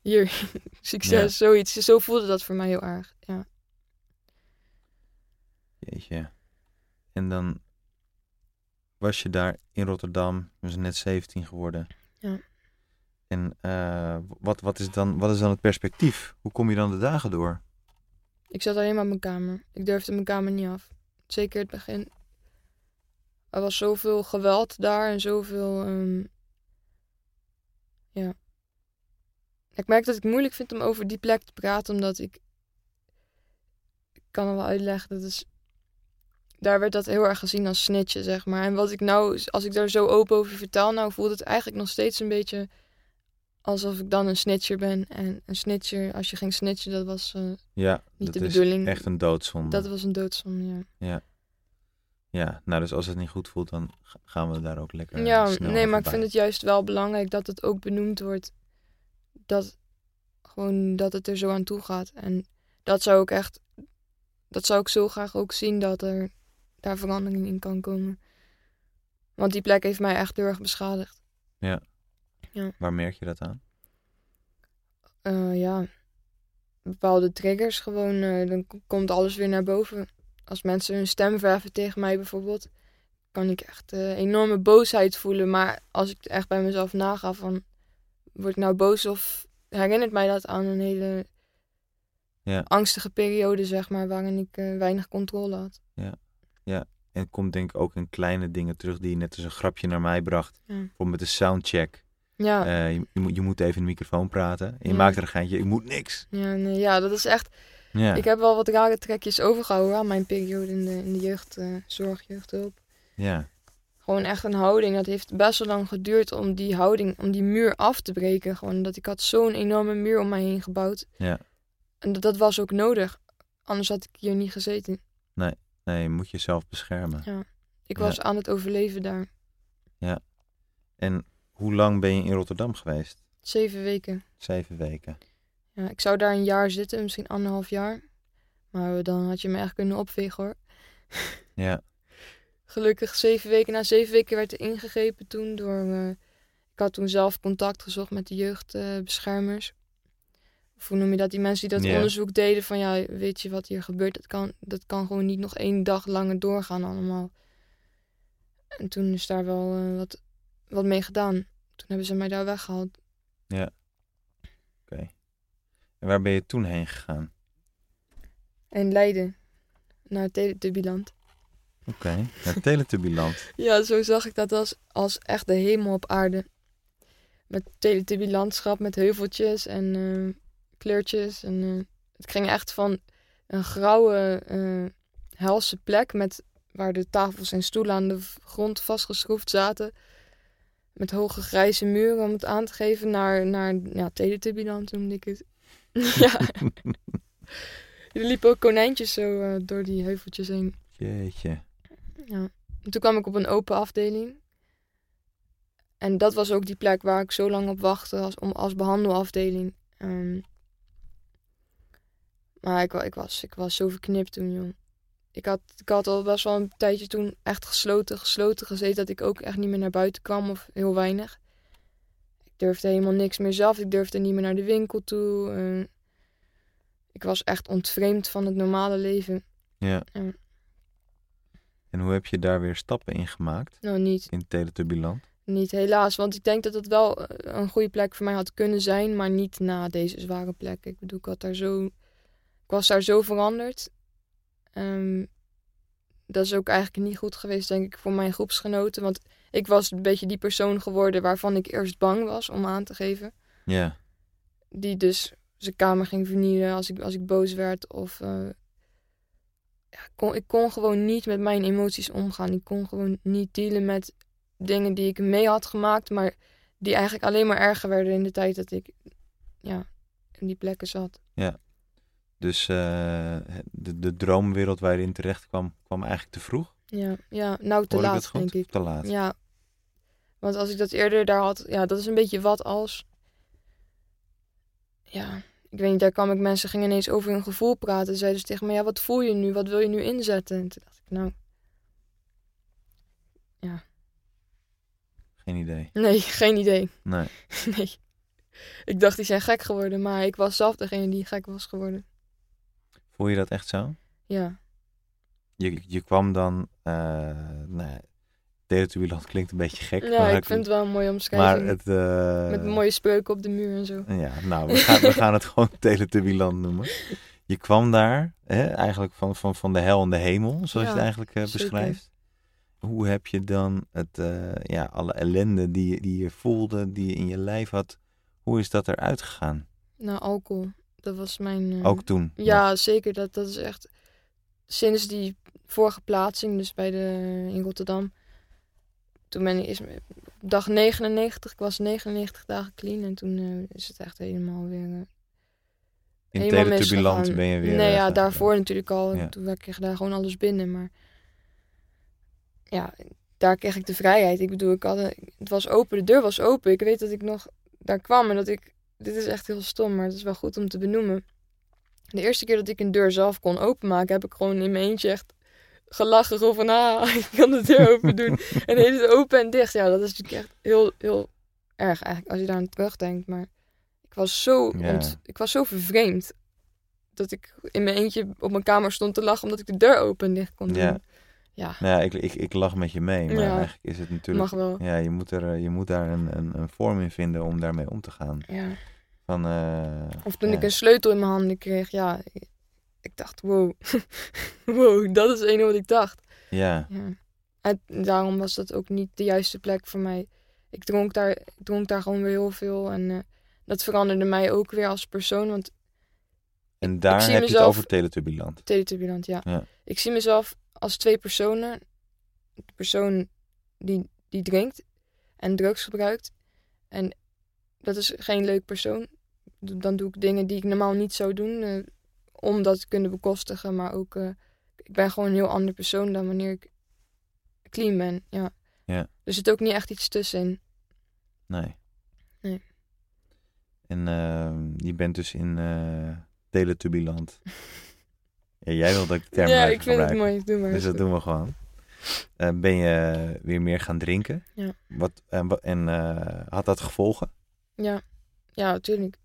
hier, succes, zoiets. Zo voelde dat voor mij heel erg. Ja, jeetje. En dan was je daar in Rotterdam, je was net 17 geworden. Ja. En eh, wat, wat, is dan, wat is dan het perspectief? Hoe kom je dan de dagen door? ik zat alleen maar in mijn kamer. Ik durfde mijn kamer niet af. Zeker het begin. Er was zoveel geweld daar en zoveel. ehm, ja. Ik merk dat ik het moeilijk vind om over die plek te praten, omdat ik. Ik kan wel uitleggen. Dat is. Daar werd dat heel erg gezien als snitchen, zeg maar. En wat ik nou, als ik daar zo open over vertel, nou voelt het eigenlijk nog steeds een beetje alsof ik dan een snitcher ben. En een snitcher, als je ging snitchen, dat was eh, Ja, niet dat de is bedoeling. echt een doodzonde. Dat was een doodzonde, ja. Ja, nou dus als het niet goed voelt, dan ga- gaan we daar ook lekker eh, ja, snel nee, maar ik vind het juist wel belangrijk dat het ook benoemd wordt. Dat gewoon dat het er zo aan toe gaat. En dat zou ik echt, dat zou ik zo graag ook zien dat er daar verandering in kan komen. Want die plek heeft mij echt heel erg beschadigd. Waar merk je dat aan? Eh, ja, bepaalde triggers gewoon, eh, dan komt alles weer naar boven. Als mensen hun stem verheffen tegen mij bijvoorbeeld, kan ik echt eh, enorme boosheid voelen. Maar als ik echt bij mezelf naga van, word ik nou boos of herinnert mij dat aan een hele Ja. angstige periode, zeg maar, waarin ik weinig controle had. En het komt denk ik ook in kleine dingen terug die je net als een grapje naar mij bracht. Ja, Bijvoorbeeld met de soundcheck. ja, Eh, je, je moet, je moet even in de microfoon praten. En je Ja. maakt er een geintje, ik moet niks. ja, nee, ja, dat is echt... Ja, Ik heb wel wat rare trekjes overgehouden aan mijn periode in de, in de jeugdzorg, jeugdhulp. ja, Gewoon echt een houding. Dat heeft best wel lang geduurd om die houding, om die muur af te breken. Gewoon dat ik had zo'n enorme muur om mij heen gebouwd. ja. En dat, dat was ook nodig. Anders had ik hier niet gezeten. Nee, je moet jezelf beschermen. Ja. Ik Ja. was aan het overleven daar. En hoe lang ben je in Rotterdam geweest? Zeven weken. Zeven weken. Ja, ik zou daar een jaar zitten, misschien anderhalf jaar. Maar dan had je me echt kunnen opvegen hoor. Ja, Gelukkig zeven weken. Na zeven weken werd er ingegrepen toen door... eh, ik had toen zelf contact gezocht met de jeugdbeschermers. Hoe noem je dat? Die mensen die dat Ja. onderzoek deden van... Ja, weet je wat hier gebeurt? Dat kan, dat kan gewoon niet nog één dag langer doorgaan allemaal. En toen is daar wel eh, wat, wat mee gedaan. Toen hebben ze mij daar weggehaald. oké. En waar ben je toen heen gegaan? En Leiden. Naar Teletubiland. Oké, naar Teletubbyland. Ja, zo zag ik dat als, als echt de hemel op aarde. Met Teletubby landschap, met heuveltjes en eh, kleurtjes. En, eh, het ging echt van een grauwe, eh, helse plek met, waar de tafels en stoelen aan de grond vastgeschroefd zaten. met hoge grijze muren om het aan te geven naar, naar ja, Teletubbyland noemde ik het. ja. er liepen ook konijntjes zo eh, door die heuveltjes heen. Jeetje. Ja. En toen kwam ik op een open afdeling. En dat was ook die plek waar ik zo lang op wachtte als, om, als behandelafdeling. Ehm, maar ik, ik, was, ik was zo verknipt toen, joh. Ik had, ik had al best wel een tijdje toen echt gesloten, gesloten gezeten. Dat ik ook echt niet meer naar buiten kwam of heel weinig. Ik durfde helemaal niks meer zelf. Ik durfde niet meer naar de winkel toe. eh. ik was echt ontvreemd van het normale leven. Ja. Ja. En hoe heb je daar weer stappen in gemaakt? Nou, niet. In Teletubbyland? Niet helaas, want ik denk dat het wel eh, een goede plek voor mij had kunnen zijn, maar niet na deze zware plek. Ik bedoel, ik, had daar zo, ik was daar zo veranderd. Ehm, dat is ook eigenlijk niet goed geweest, denk ik, voor mijn groepsgenoten. Want ik was een beetje die persoon geworden waarvan ik eerst bang was om aan te geven. Ja. Die dus zijn kamer ging vernielen als ik, als ik boos werd. Of eh, ja, ik, kon, ik kon gewoon niet met mijn emoties omgaan. Ik kon gewoon niet dealen met dingen die ik mee had gemaakt, maar die eigenlijk alleen maar erger werden in de tijd dat ik ja, in die plekken zat. Dus eh, de, de droomwereld waar je in terecht kwam, kwam eigenlijk te vroeg? Ja, ja nou te Hoor ik laat, goed? denk ik. Te laat. Ja, want als ik dat eerder daar had, ja, dat is een beetje wat als. Ja, ik weet niet, daar kwam ik mensen gingen ineens over hun gevoel praten. Zeiden ze tegen me, ja, wat voel je nu? Wat wil je nu inzetten? En toen dacht ik, nou, Geen idee. nee, geen idee. Nee. nee. Ik dacht, die zijn gek geworden, maar ik was zelf degene die gek was geworden. Voel je dat echt zo? Ja, Je, je kwam dan... nou ja, Teletubbyland klinkt een beetje gek. ja maar ik vind het wel een mooie omschrijving. Maar het... eh, Met mooie spreuken op de muur en zo. Ja, nou, we gaan, we gaan het gewoon Teletubbyland noemen. Je kwam daar, hè, eigenlijk van, van, van de hel en de hemel, zoals je het eigenlijk eh, beschrijft. Hoe heb je dan het, ja, alle ellende die, die je voelde, die je in je lijf had, hoe is dat eruit gegaan? Nou, alcohol. Dat was mijn... eh, Ook toen? Ja, zeker. Dat, dat is echt... Sinds die vorige plaatsing, dus bij de, in Rotterdam... Toen ben ik... Is, dag 99, ik was 99 dagen clean. En toen eh, is het echt helemaal weer... eh, In helemaal misgegaan. ben je weer... Nee, ja, daarvoor natuurlijk al. Ja. Toen kreeg ik daar gewoon alles binnen. Maar ja, daar kreeg ik de vrijheid. Ik bedoel, ik had, het was open, de deur was open. Ik weet dat ik nog daar kwam en dat ik... Dit is echt heel stom, maar het is wel goed om te benoemen. De eerste keer dat ik een deur zelf kon openmaken, heb ik gewoon in mijn eentje echt gelachen. Gewoon van, ah, ik kan de deur open doen. en deed het open en dicht. Ja, dat is natuurlijk echt heel, heel erg eigenlijk, als je daar aan terugdenkt. Maar ik was zo, ont- ik was zo vervreemd. Dat ik in mijn eentje op mijn kamer stond te lachen omdat ik de deur open en dicht kon doen. Ja, Nou ja, ik, ik, ik lach met je mee, maar Ja. eigenlijk is het natuurlijk... mag wel. Ja, je moet, er, eh, je moet daar een, een, een vorm in vinden om daarmee om te gaan. Ja. Van, eh, Of toen ja. ik een sleutel in mijn handen kreeg, ja, ik, ik dacht, wow. wow, dat is het enige wat ik dacht. Ja, Ja. En daarom was dat ook niet de juiste plek voor mij. Ik dronk daar, ik dronk daar gewoon weer heel veel. En eh, dat veranderde mij ook weer als persoon. Want en daar heb je het over Teletubbyland. Teletubbyland, ja. Ja. Ik zie mezelf als twee personen. De persoon die, die drinkt en drugs gebruikt. En dat is geen leuk persoon. Dan doe ik dingen die ik normaal niet zou doen. eh, om dat te kunnen bekostigen. Maar ook, eh, ik ben gewoon een heel ander persoon dan wanneer ik clean ben. Ja. Ja. Er zit ook niet echt iets tussenin. Nee. Nee. En ehm, je bent dus in Teletubbyland. ja, jij wil dat ik term ja, ik vind het mooi. Doe maar. Dus dat doen we gewoon. Eh, ben je weer meer gaan drinken? Ja. Wat, en wa- en eh, had dat gevolgen? Ja, ja, natuurlijk.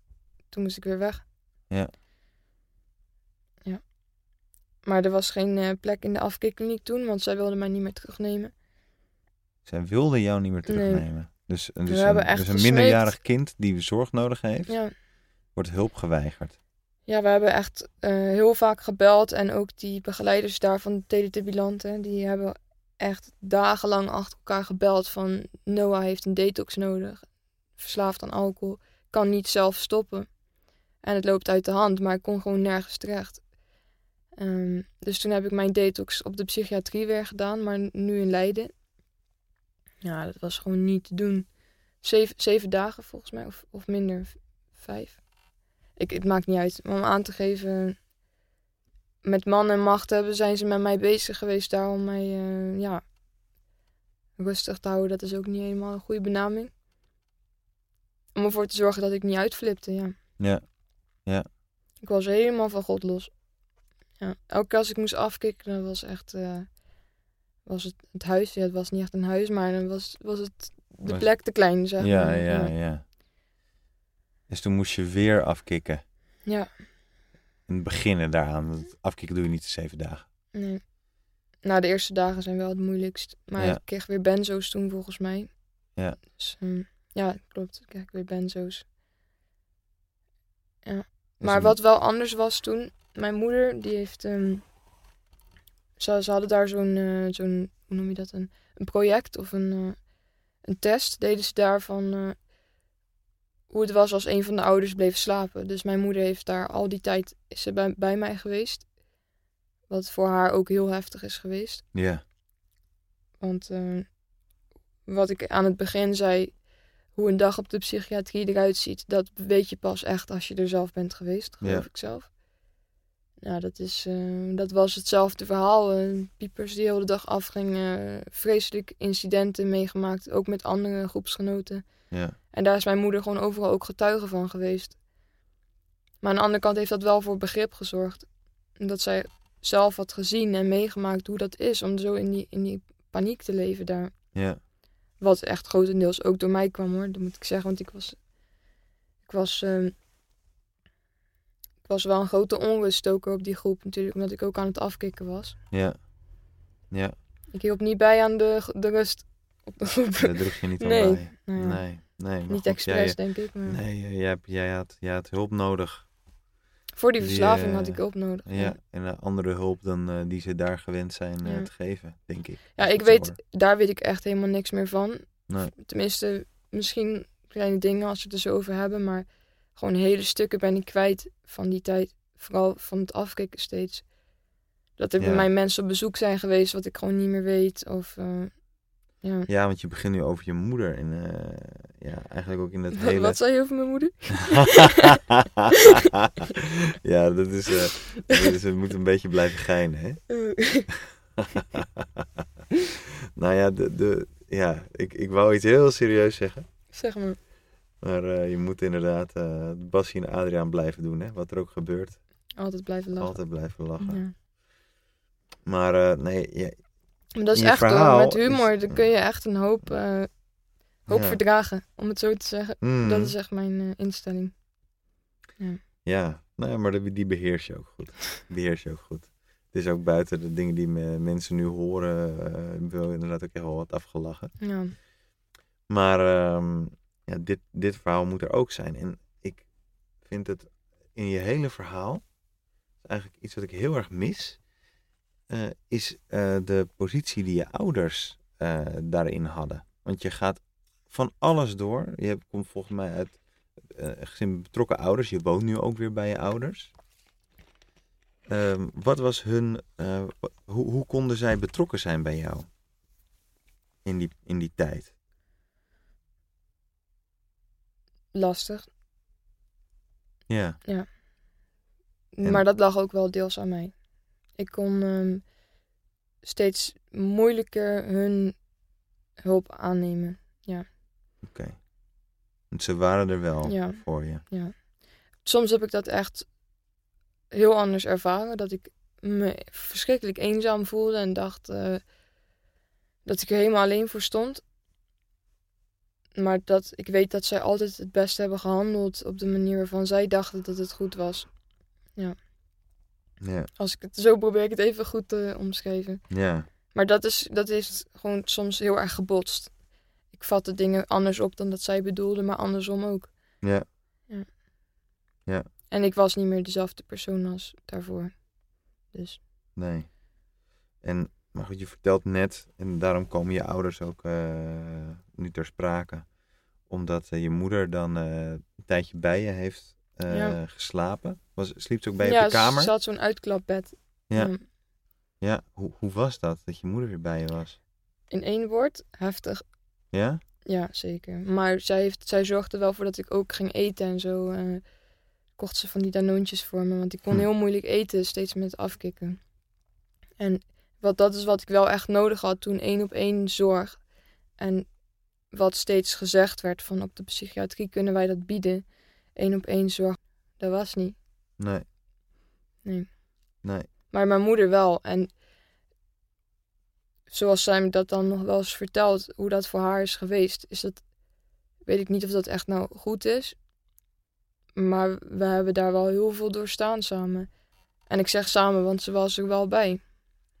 Toen moest ik weer weg. Ja. Ja. Maar er was geen eh, plek in de afkikkliniek toen, want zij wilden mij niet meer terugnemen. Zij wilden jou niet meer Nee. terugnemen. Dus, dus, een, dus een minderjarig kind die zorg nodig heeft, Ja, wordt hulp geweigerd. Ja we hebben echt eh, heel vaak gebeld. En ook die begeleiders daar van de Teletubbyland, hè, die hebben echt dagenlang achter elkaar gebeld van... Noah heeft een detox nodig, verslaafd aan alcohol, kan niet zelf stoppen. En het loopt uit de hand, maar ik kon gewoon nergens terecht. Ehm, dus toen heb ik mijn detox op de psychiatrie weer gedaan, maar nu in Leiden. Ja, dat was gewoon niet te doen. zeven, zeven dagen volgens mij, of, of minder, vijf. Ik, het maakt niet uit. Maar om aan te geven, met man en macht hebben, zijn ze met mij bezig geweest daar om mij, eh, ja, rustig te houden. Dat is ook niet helemaal een goede benaming. Om ervoor te zorgen dat ik niet uitflipte, ja. Ja. Ik was helemaal van God los. Ja. Elke keer als ik moest afkicken, dan was echt... eh, was het, het huis, ja, het was niet echt een huis, maar dan was, was het de Was- plek te klein, zeg Ja, maar. ja, ja. Dus toen moest je weer afkicken. Ja, En beginnen daaraan. Want afkicken doe je niet in zeven dagen. nee. Nou, de eerste dagen zijn wel het moeilijkst. Maar Ja. ik kreeg weer benzo's toen, volgens mij. Ja. Dus, ehm, ja, klopt. Ik kreeg weer benzo's. Dus Maar wat wel anders was toen, mijn moeder, die heeft. ehm, ze, ze hadden daar zo'n, eh, zo'n, hoe noem je dat? Een, een project of een, eh, een test. Deden ze daarvan eh, hoe het was als een van de ouders bleef slapen. Dus mijn moeder heeft daar al die tijd is ze bij, bij mij geweest. Wat voor haar ook heel heftig is geweest. Ja, Want eh, wat ik aan het begin zei, hoe een dag op de psychiatrie eruit ziet, dat weet je pas echt als je er zelf bent geweest, geloof ik zelf. Nou, dat, is, eh, dat was hetzelfde verhaal. eh, piepers die de hele dag afgingen, vreselijk incidenten meegemaakt, ook met andere groepsgenoten. Ja, En daar is mijn moeder gewoon overal ook getuige van geweest. Maar aan de andere kant heeft dat wel voor begrip gezorgd. Omdat zij zelf had gezien en meegemaakt hoe dat is om zo in die, in die paniek te leven daar. ja. Wat echt grotendeels ook door mij kwam hoor, dat moet ik zeggen. Want ik was. Ik was. ehm, ik was wel een grote onruststoker op die groep natuurlijk, omdat ik ook aan het afkicken was. Ja. Ja, Ik hielp niet bij aan de, de rust op de groep. daar je niet aan Nee. bij. Nee, niet goed, expres, jij- denk ik. Maar Nee, eh, jij, hebt- jij, had, jij had hulp nodig. voor die die, verslaving eh, had ik hulp nodig. Ja, en eh, andere hulp dan eh, die ze daar gewend zijn eh, Ja. te geven, denk ik. Ja, ik weet, hoor. daar weet ik echt helemaal niks meer van. Nee. Tenminste, misschien kleine dingen als we het er zo over hebben, maar gewoon hele stukken ben ik kwijt van die tijd. Vooral van het afkicken steeds. Dat er bij mij mensen op bezoek zijn geweest wat ik gewoon niet meer weet. Of, eh, ja. Ja, want je begint nu over je moeder. En eh, ja, eigenlijk ook in het Wat, hele... wat zei je over mijn moeder? ja, dat is, dat is... We moeten een beetje blijven geinen, hè? nou ja, de, de, ja ik, ik wou iets heel serieus zeggen. zeg maar. Maar eh, je moet inderdaad eh Bassie en Adriaan blijven doen, hè? Wat er ook gebeurt. Altijd blijven lachen. Altijd blijven lachen. Ja. Maar nee, ja, dat is echt hoor. verhaal Met humor is- dan kun je echt een hoop, eh, hoop ja. verdragen. Om het zo te zeggen. Mm, Dat is echt mijn eh, instelling. Ja, nou, ja, maar die, beheers je ook goed. Beheers je ook goed. Het is ook buiten de dingen die me- mensen nu horen, eh wil inderdaad ook echt wel wat afgelachen. Ja. Maar ehm, ja, dit, dit verhaal moet er ook zijn. En ik vind het in je hele verhaal, eigenlijk iets wat ik heel erg mis, eh, is eh, de positie die je ouders eh, daarin hadden. Want je gaat van alles door. Je komt volgens mij uit gezin betrokken ouders. Je woont nu ook weer bij je ouders. Ehm, wat was hun, hoe, hoe konden zij betrokken zijn bij jou in die, in die tijd? Lastig. Ja. En- Maar dat lag ook wel deels aan mij. Ik kon ehm, steeds moeilijker hun hulp aannemen. Oké. Want ze waren er wel Ja. voor je. Soms heb ik dat echt heel anders ervaren. Dat ik me verschrikkelijk eenzaam voelde en dacht eh, dat ik er helemaal alleen voor stond. Maar dat ik weet dat zij altijd het beste hebben gehandeld op de manier waarvan zij dachten dat het goed was. Ja. Als ik het zo probeer ik het even goed te omschrijven. Ja. Maar dat, is, dat heeft gewoon soms heel erg gebotst. Ik vatte dingen anders op dan dat zij bedoelde, maar andersom ook. Ja. En ik was niet meer dezelfde persoon als daarvoor. Dus Nee. En, maar goed, je vertelt net, en daarom komen je ouders ook eh, nu ter sprake. Omdat eh, je moeder dan eh, een tijdje bij je heeft eh, Ja. geslapen. Was, sliep ze ook bij je ja, op de kamer? ze had zo'n uitklapbed. Ja. Ja, hoe, hoe was dat, dat je moeder weer bij je was? in één woord, heftig. Ja? Ja, zeker. Maar zij, heeft, zij zorgde wel voor dat ik ook ging eten en zo. eh, kocht ze van die danoontjes voor me. Want ik kon Hm. heel moeilijk eten, steeds met afkicken. En wat, dat is wat ik wel echt nodig had toen één op één zorg. En wat steeds gezegd werd van op de psychiatrie kunnen wij dat bieden. Eén op één zorg, dat was niet. Nee. Nee. Nee. Maar mijn moeder wel. En zoals zij me dat dan nog wel eens vertelt, hoe dat voor haar is geweest, is dat. Weet ik niet of dat echt nou goed is. Maar we hebben daar wel heel veel doorstaan samen. En ik zeg samen, want ze was er wel bij.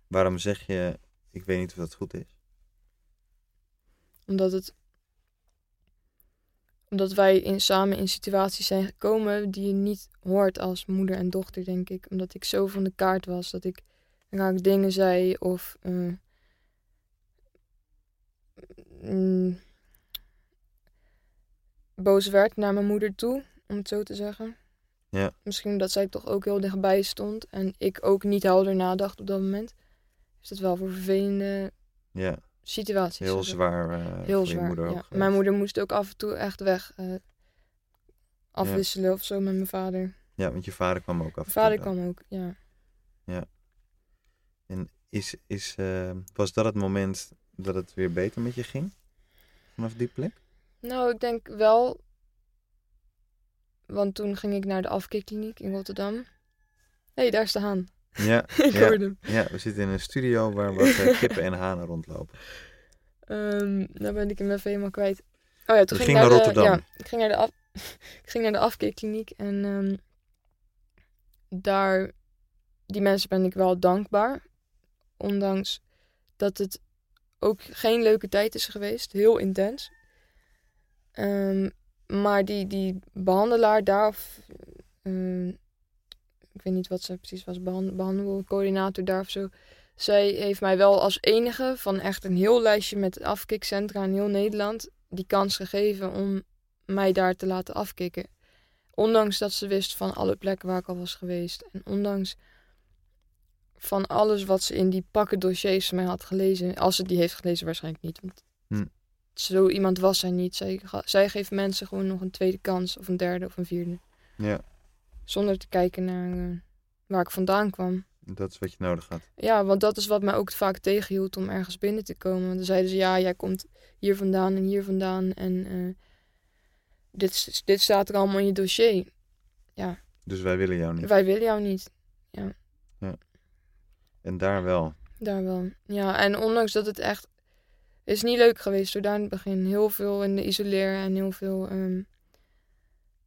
Waarom zeg je, ik weet niet of dat goed is? Omdat het. Omdat wij in, samen in situaties zijn gekomen die je niet hoort als moeder en dochter, denk ik. Omdat ik zo van de kaart was dat ik raak dingen zei of. eh, mm, boos werd naar mijn moeder toe, om het zo te zeggen. Ja. Misschien omdat zij toch ook heel dichtbij stond en ik ook niet helder nadacht op dat moment. Is dat wel voor vervelende Ja, situaties. heel zwaar. eh, Heel zwaar. moeder ja. Mijn moeder moest ook af en toe echt weg eh, afwisselen of zo met mijn vader. Ja, want je vader kwam ook af. Mijn en vader dan. kwam ook, ja. En is, is, eh, was dat het moment dat het weer beter met je ging? Vanaf die plek? Nou, ik denk wel. Want toen ging ik naar de afkikkliniek in Rotterdam. Hé, hey, daar is de haan. Ja, ik ja. hoorde hem. ja, we zitten in een studio waar wat eh, kippen en hanen rondlopen. Nou ben ik hem even helemaal kwijt. Oh ja, toen ging, ging ik naar de- Rotterdam. ja, ik ging naar de, af, ik ging naar de afkikkliniek en ehm, daar, die mensen ben ik wel dankbaar. Ondanks dat het ook geen leuke tijd is geweest, heel intens. Ehm, maar die, die behandelaar daar, of, ik weet niet wat ze precies was, behan- behandelcoördinator daar of zo. Zij heeft mij wel als enige van echt een heel lijstje met afkikcentra in heel Nederland die kans gegeven om mij daar te laten afkicken. Ondanks dat ze wist van alle plekken waar ik al was geweest. En ondanks van alles wat ze in die pakken dossiers mij had gelezen. Als ze die heeft gelezen, waarschijnlijk niet. Want Hm. zo iemand was zij niet. Zij, zij geeft mensen gewoon nog een tweede kans, of een derde of een vierde. Ja, Zonder te kijken naar eh, waar ik vandaan kwam. dat is wat je nodig had. Ja, want dat is wat mij ook vaak tegenhield om ergens binnen te komen. Want dan zeiden ze, ja, jij komt hier vandaan en hier vandaan. En eh, dit, dit staat er allemaal in je dossier. Dus wij willen jou niet. Wij willen jou niet. En daar wel. Daar wel. Ja, en ondanks dat het echt... is niet leuk geweest hoor, daar in het begin. Heel veel in de isoleer en heel veel ehm,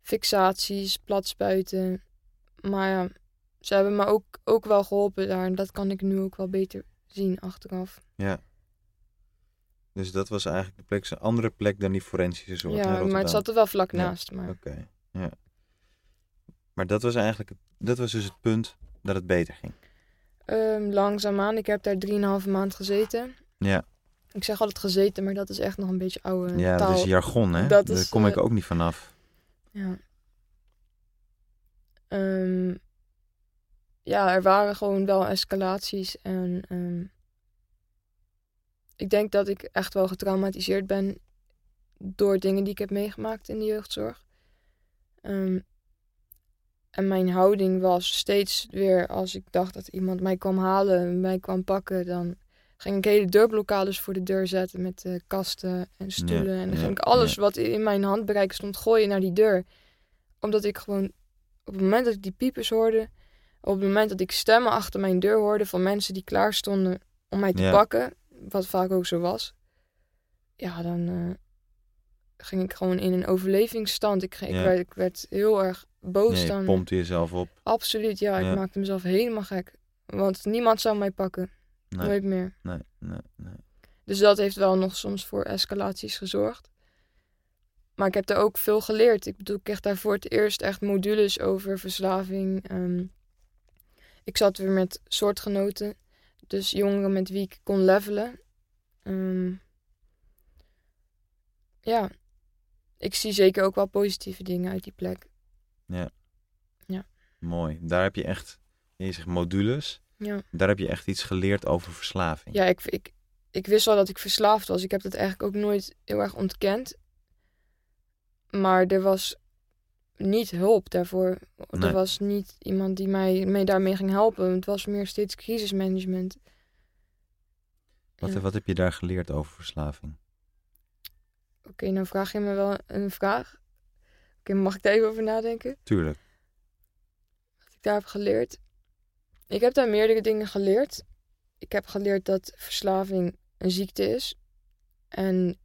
fixaties, platspuiten. Maar ja, ze hebben me ook, ook wel geholpen daar. En dat kan ik nu ook wel beter zien achteraf. Ja. Dus dat was eigenlijk de plek, een andere plek dan die forensische zorg ja, maar het zat er wel vlak Ja, naast. Maar Oké, ja. Maar dat was eigenlijk, dat was dus het punt dat het beter ging. Ehm, langzaamaan. Ik heb daar 3,5 maand gezeten. Ja, Ik zeg altijd gezeten, maar dat is echt nog een beetje oude ja taal. dat is jargon, hè? Dat Daar is, kom ik eh, ook niet vanaf. Ja. Ehm, ja, er waren gewoon wel escalaties. En ehm, ik denk dat ik echt wel getraumatiseerd ben door dingen die ik heb meegemaakt in de jeugdzorg. Ehm, en mijn houding was steeds weer als ik dacht dat iemand mij kwam halen, mij kwam pakken, dan ging ik hele deurblokkades voor de deur zetten met eh, kasten en stoelen. en dan ging ik alles wat in mijn handbereik stond gooien naar die deur. Omdat ik gewoon, op het moment dat ik die piepers hoorde, op het moment dat ik stemmen achter mijn deur hoorde van mensen die klaar stonden om mij te pakken, wat vaak ook zo was, ja, dan eh, ging ik gewoon in een overlevingsstand. Ik, ik, werd, ik werd heel erg boos Nee, je dan. pompte jezelf op. Absoluut, ja. Ja. Ik maakte mezelf helemaal gek. Want niemand zou mij pakken. Nee, Nooit meer. nee, nee, nee. Dus dat heeft wel nog soms voor escalaties gezorgd. Maar ik heb er ook veel geleerd. Ik bedoel, ik kreeg daar voor het eerst echt modules over verslaving. Ehm, ik zat weer met soortgenoten. Dus jongeren met wie ik kon levelen. Ehm, ja, ik zie zeker ook wel positieve dingen uit die plek. Mooi. Daar heb je echt, je zegt modules, Ja. daar heb je echt iets geleerd over verslaving. Ja, ik, ik, ik wist wel dat ik verslaafd was. Ik heb dat eigenlijk ook nooit heel erg ontkend. Maar er was niet hulp daarvoor. Nee. Er was niet iemand die mij, mij daarmee ging helpen. Het was meer steeds crisismanagement. Wat, Ja. wat heb je daar geleerd over verslaving? Oké, nou vraag je me wel een vraag. Oké, mag ik daar even over nadenken? Tuurlijk. Wat ik daar heb geleerd. Ik heb daar meerdere dingen geleerd. Ik heb geleerd dat verslaving een ziekte is. En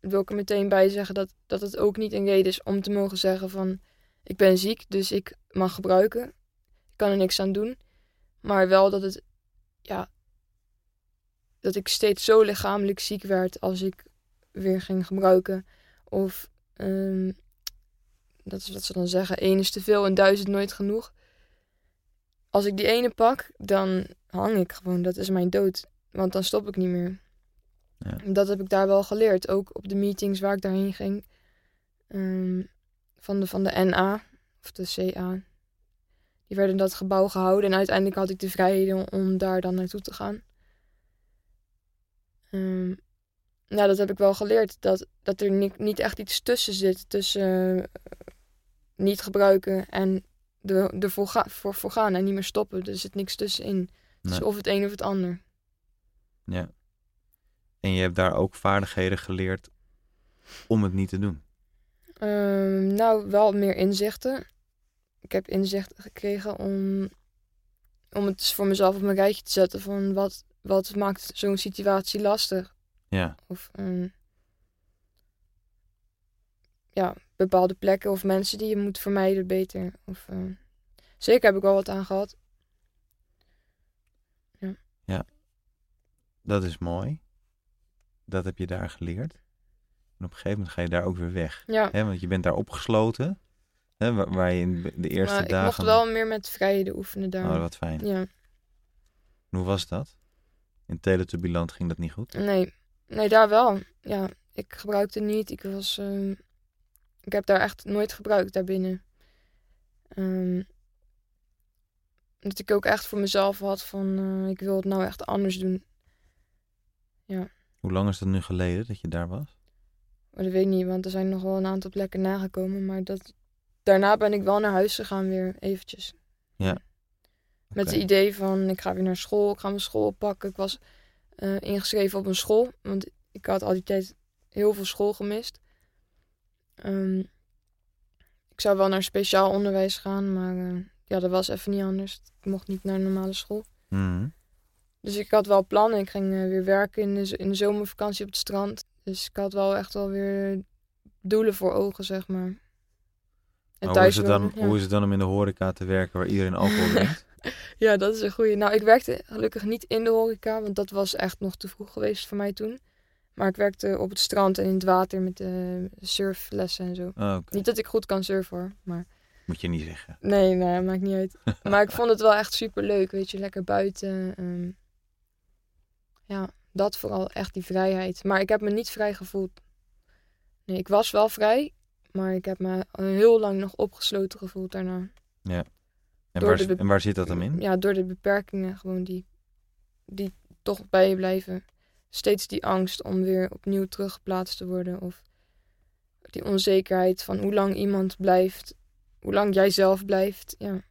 wil ik er meteen bij zeggen dat, dat het ook niet een reden is om te mogen zeggen van... Ik ben ziek, dus ik mag gebruiken. Ik kan er niks aan doen. Maar wel dat het... Ja, dat ik steeds zo lichamelijk ziek werd als ik weer ging gebruiken. Of... ehm, dat is wat ze dan zeggen. één is te veel en duizend nooit genoeg. Als ik die ene pak, dan hang ik gewoon. Dat is mijn dood. Want dan stop ik niet meer. Ja. Dat heb ik daar wel geleerd. Ook op de meetings waar ik daarheen ging. Ehm, van, de, van de NA of de CA. Die werden in dat gebouw gehouden. En uiteindelijk had ik de vrijheid om daar dan naartoe te gaan. Ehm, nou, dat heb ik wel geleerd. Dat, dat er ni- niet echt iets tussen zit. Tussen eh, niet gebruiken en er ervoor ga, voor, voor gaan en niet meer stoppen. Er zit niks tussenin. Nee. of het een of het ander. Ja. En je hebt daar ook vaardigheden geleerd om het niet te doen. Ehm, nou, wel meer inzichten. Ik heb inzichten gekregen om, om het dus voor mezelf op mijn rijtje te zetten van wat, wat maakt zo'n situatie lastig. Ja. Of ehm, ja, bepaalde plekken of mensen die je moet vermijden beter. Of, ehm, zeker heb ik wel wat aan gehad. Dat is mooi. Dat heb je daar geleerd. En op een gegeven moment ga je daar ook weer weg. Ja, Hè? Want je bent daar opgesloten. Hè? Waar, waar je in de eerste maar ik mocht wel meer met vrijheden oefenen daar. Oh, wat fijn. Ja, En Hoe was dat? In Teletubbyland ging dat niet goed? nee. Nee, daar wel. Ja, ik gebruikte niet. Ik was... ehm, ik heb daar echt nooit gebruikt daarbinnen. Ehm dat ik ook echt voor mezelf had van... eh, ik wil het nou echt anders doen. Hoe lang is dat nu geleden dat je daar was? Maar dat weet ik niet, want er zijn nog wel een aantal plekken nagekomen. Maar dat, daarna ben ik wel naar huis gegaan weer eventjes. Met Oké. het idee van, ik ga weer naar school, ik ga mijn school oppakken. Ik was eh, ingeschreven op een school, want ik had al die tijd heel veel school gemist. Ehm, ik zou wel naar speciaal onderwijs gaan, maar eh, ja, dat was even niet anders. Ik mocht niet naar normale school. Mhm. Dus ik had wel plannen. Ik ging eh, weer werken in de, in de zomervakantie op het strand. Dus ik had wel echt wel weer doelen voor ogen, zeg maar. En hoe, is het dan, ja. hoe is het dan om in de horeca te werken waar iedereen alcohol drinkt? Ja, dat is een goeie. Nou, ik werkte gelukkig niet in de horeca, want dat was echt nog te vroeg geweest voor mij toen. Maar ik werkte op het strand en in het water met de surflessen en zo. Oh, Niet dat ik goed kan surfen hoor, maar moet je niet zeggen. nee, nee, maakt niet uit. maar ik vond het wel echt super leuk, weet je, lekker buiten. ehm. ja, dat vooral echt die vrijheid. Maar ik heb me niet vrij gevoeld. Nee, ik was wel vrij, maar ik heb me heel lang nog opgesloten gevoeld daarna. En Door waar, de en waar zit dat dan in? Ja, door de beperkingen gewoon die, die toch bij je blijven. Steeds die angst om weer opnieuw teruggeplaatst te worden. Of die onzekerheid van hoe lang iemand blijft. Hoe lang jij zelf blijft. Ja,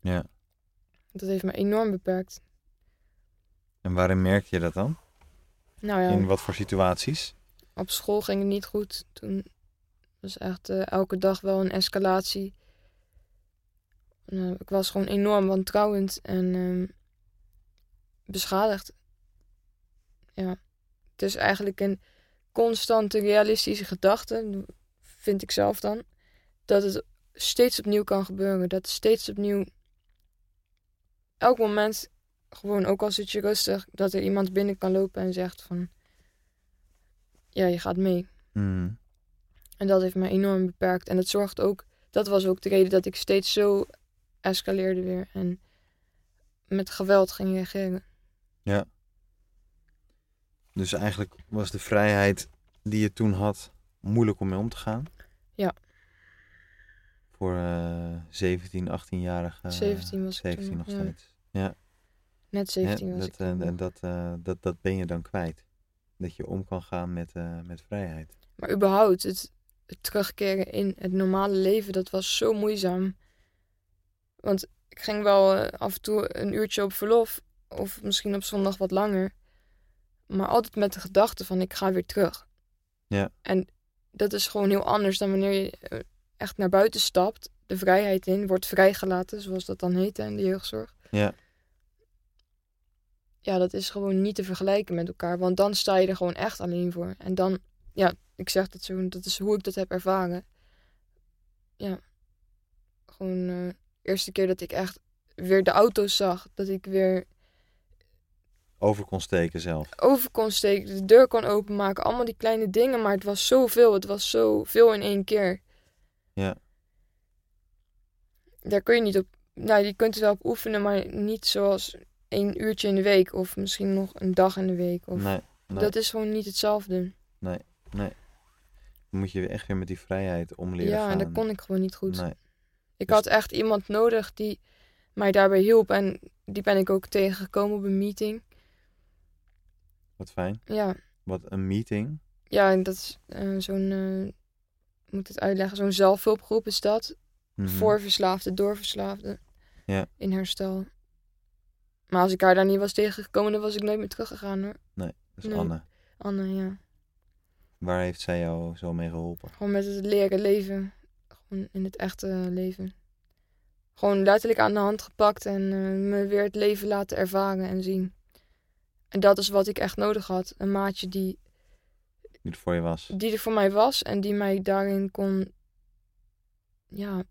Ja. dat heeft me enorm beperkt. En waarin merk je dat dan? Nou ja, In wat voor situaties? op school ging het niet goed. Toen was echt eh, elke dag wel een escalatie. Nou, ik was gewoon enorm wantrouwend en ehm, beschadigd. Ja, het is eigenlijk een constante realistische gedachte, vind ik zelf dan, dat het steeds opnieuw kan gebeuren. Dat steeds opnieuw, elk moment, gewoon ook al zit je rustig, dat er iemand binnen kan lopen en zegt van, ja, je gaat mee. Mhm. En dat heeft me enorm beperkt. En dat zorgt ook, dat was ook de reden dat ik steeds zo escaleerde weer en met geweld ging reageren. Dus eigenlijk was de vrijheid die je toen had moeilijk om mee om te gaan? Ja. Voor eh 17, 18-jarige... 17 was ik 17 toen, nog ja. steeds. Ja. Net Hè, 17 was dat, ik. eh, en dat, eh, dat, dat ben je dan kwijt. Dat je om kan gaan met, eh, met vrijheid. Maar überhaupt, het, het terugkeren in het normale leven, dat was zo moeizaam. Want ik ging wel af en toe een uurtje op verlof. Of misschien op zondag wat langer. Maar altijd met de gedachte van ik ga weer terug. Ja. En dat is gewoon heel anders dan wanneer je eh, echt naar buiten stapt. De vrijheid in, wordt vrijgelaten, zoals dat dan heet in de jeugdzorg. Ja. Ja, dat is gewoon niet te vergelijken met elkaar. Want dan sta je er gewoon echt alleen voor. En dan, ja, ik zeg dat zo, dat is hoe ik dat heb ervaren. Ja, gewoon eh, de eerste keer dat ik echt weer de auto's zag. Dat ik weer Over kon steken zelf. over kon steken, de deur kon openmaken. Allemaal die kleine dingen, maar het was zoveel. Het was zoveel in één keer. Ja. Daar kun je niet op... Nou, je kunt er wel op oefenen, maar niet zoals één uurtje in de week. Of misschien nog een dag in de week. Of... Nee, nee, Dat is gewoon niet hetzelfde. nee. Dan moet je echt weer met die vrijheid om leren ja, gaan. en dat kon ik gewoon niet goed. Nee. Ik Dus- had echt iemand nodig die mij daarbij hielp. En die ben ik ook tegengekomen op een meeting. Wat fijn. Ja, Wat een meeting. ja en dat is eh, zo'n... eh, ik moet het uitleggen. Zo'n zelfhulpgroep is dat. Mhm. Voor verslaafden, door verslaafden. Ja. In herstel. Maar als ik haar daar niet was tegengekomen, dan was ik nooit meer teruggegaan hoor. Dat is Nee. Anne. Anne, ja. Waar heeft zij jou zo mee geholpen? Gewoon met het leren leven. Gewoon in het echte leven. Gewoon letterlijk aan de hand gepakt en eh, me weer het leven laten ervaren en zien. En dat is wat ik echt nodig had. Een maatje die, Die er voor je was. die er voor mij was en die mij daarin kon. Ja.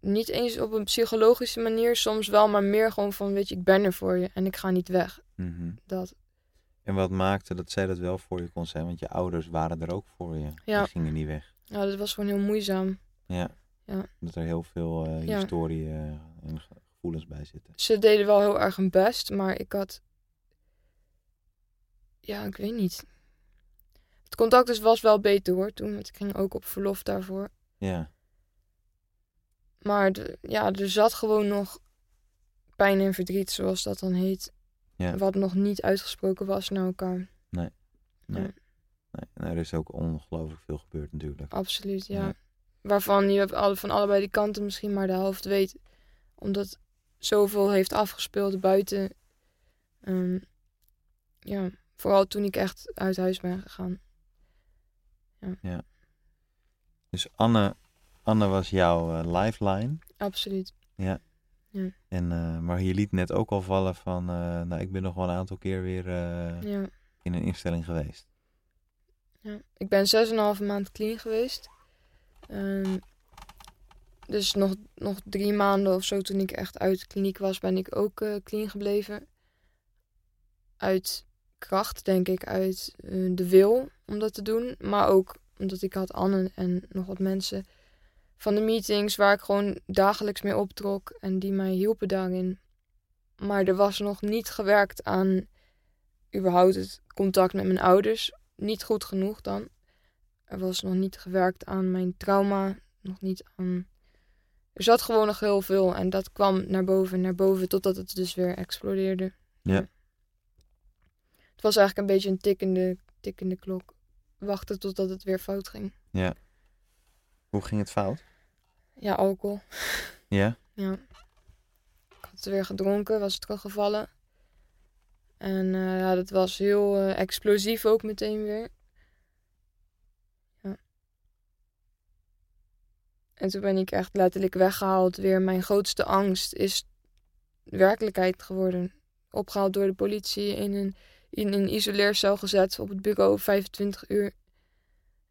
Niet eens op een psychologische manier, soms wel, maar meer gewoon van: weet je, ik ben er voor je en ik ga niet weg. Mhm. Dat. En wat maakte dat zij dat wel voor je kon zijn? Want je ouders waren er ook voor je. Ja. Die gingen niet weg. Ja, dat was gewoon heel moeizaam. Ja. Ja. Dat er heel veel Ja. historie eh, en ge- gevoelens bij zitten. Ze deden wel heel erg hun best, maar ik had. Ja, ik weet niet. Het contact dus was wel beter hoor toen, want ik ging ook op verlof daarvoor. Ja. Maar de- ja, er zat gewoon nog pijn en verdriet, zoals dat dan heet. Ja. Wat nog niet uitgesproken was naar elkaar. Nee. Ja. Nee. En er is ook ongelooflijk veel gebeurd natuurlijk. Absoluut, ja. Ja. Waarvan je alle- van allebei die kanten misschien maar de helft weet. Omdat zoveel heeft afgespeeld buiten. Ehm, ja, vooral toen ik echt uit huis ben gegaan. Dus Anne, Anne was jouw eh, lifeline. Absoluut. En, eh, maar je liet net ook al vallen van, eh, nou ik ben nog wel een aantal keer weer Ja. in een instelling geweest. ja. Ik ben zes en een halve maand clean geweest. Ehm, dus nog, nog drie maanden of zo toen ik echt uit de kliniek was, ben ik ook clean gebleven. Uit kracht, denk ik, uit eh, de wil om dat te doen. Maar ook omdat ik had Anne en nog wat mensen van de meetings waar ik gewoon dagelijks mee optrok en die mij hielpen daarin. Maar er was nog niet gewerkt aan überhaupt het contact met mijn ouders. Niet goed genoeg dan. Er was nog niet gewerkt aan mijn trauma. Nog niet aan. Er zat gewoon nog heel veel. En dat kwam naar boven, naar boven, totdat het dus weer explodeerde. Ja. Het was eigenlijk een beetje een tikkende, tikkende klok. Wachten totdat het weer fout ging. Hoe ging het fout? Ja, alcohol. Ja? Ja. Ik had weer gedronken, was teruggevallen. En eh, ja, dat was heel eh, explosief ook meteen weer. Ja. En toen ben ik echt letterlijk weggehaald weer. Mijn grootste angst is werkelijkheid geworden. Opgehaald door de politie, in een, in een isoleercel gezet op het bureau, 25 uur.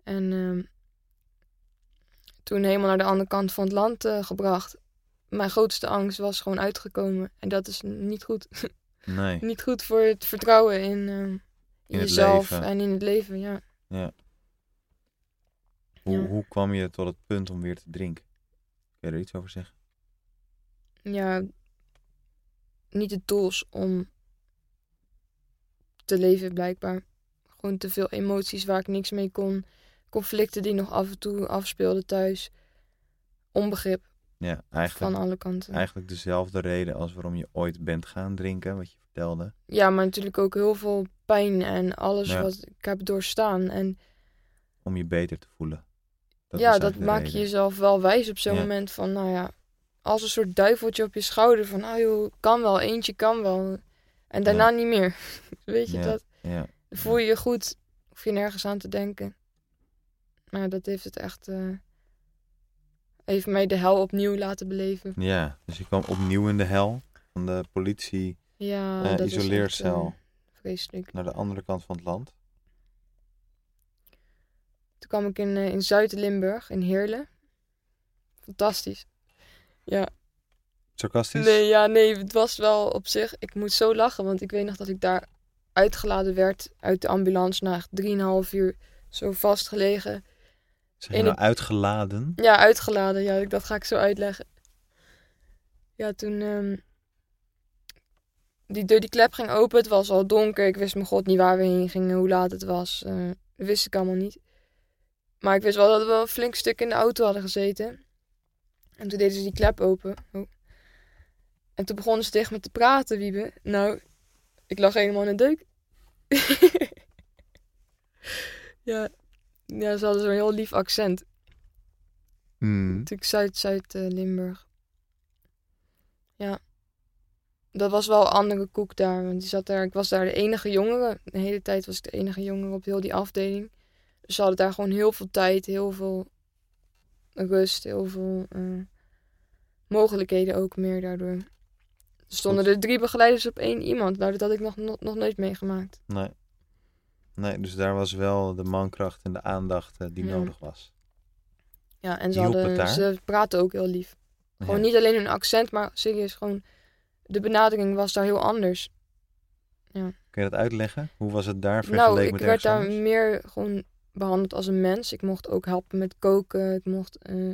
En ehm, toen helemaal naar de andere kant van het land eh, gebracht. Mijn grootste angst was gewoon uitgekomen. En dat is niet goed. Nee. niet goed voor het vertrouwen in, eh, in, jezelf en in het leven. Ja. Ja. Hoe, Ja. hoe kwam je tot het punt om weer te drinken? Kun je er iets over zeggen? ja, niet de tools om te leven blijkbaar. Gewoon te veel emoties waar ik niks mee kon. Conflicten die nog af en toe afspeelden thuis. Onbegrip. Ja, eigenlijk, van alle kanten. eigenlijk dezelfde reden als waarom je ooit bent gaan drinken, wat je vertelde. Ja, maar natuurlijk ook heel veel pijn en alles Ja. wat ik heb doorstaan. En Om je beter te voelen. Dat ja, dat maak je jezelf wel wijs op zo'n Ja. moment van, nou ja, als een soort duiveltje op je schouder van, ah joh, kan wel, eentje kan wel. En daarna niet meer. Weet je Ja. dat? Ja, voel je je goed, hoef je nergens aan te denken. Maar dat heeft het echt, eh heeft mij de hel opnieuw laten beleven. ja, dus je kwam opnieuw in de hel van de politie Ja, dat is echt, isoleercel eh, vreselijk. naar de andere kant van het land. Toen kwam ik in, in Zuid-Limburg, in Heerlen. Fantastisch. Ja. Sarcastisch? Nee, ja, nee, het was wel op zich. Ik moet zo lachen, want ik weet nog dat ik daar uitgeladen werd uit de ambulance na echt 3,5 uur zo vastgelegen. Zijn je nou uitgeladen? Ja, uitgeladen, ja, dat ga ik zo uitleggen. Ja, toen ehm, die deur, die klep ging open, het was al donker. Ik wist mijn god niet waar we heen gingen, hoe laat het was. eh, dat wist ik allemaal niet. Maar ik wist wel dat we een flink stuk in de auto hadden gezeten. En toen deden ze die klep open. Oh. En toen begonnen ze tegen me te praten, Wiebe. Nou, ik lag helemaal in de deuk. ja. ja, ze hadden zo'n heel lief accent. Mm. Natuurlijk Zuid-Zuid-Limburg. ja. Dat was wel een andere koek daar. Want die zat daar, ik was daar de enige jongere. De hele tijd was ik de enige jongere op heel die afdeling. Dus ze hadden daar gewoon heel veel tijd, heel veel rust, heel veel eh, mogelijkheden ook meer daardoor. Stonden er drie begeleiders op één iemand. Nou, dat had ik nog, nog, nog nooit meegemaakt. Nee. Nee, dus daar was wel de mankracht en de aandacht eh, die Ja. nodig was. Ja, en ze, hadden, ze praten ook heel lief. Gewoon Ja. niet alleen hun accent, maar serieus gewoon... De benadering was daar heel anders. Kun je dat uitleggen? Hoe was het daar vergeleken Nou, ik met werd daar anders? meer gewoon behandeld als een mens. Ik mocht ook helpen met koken. Ik mocht... eh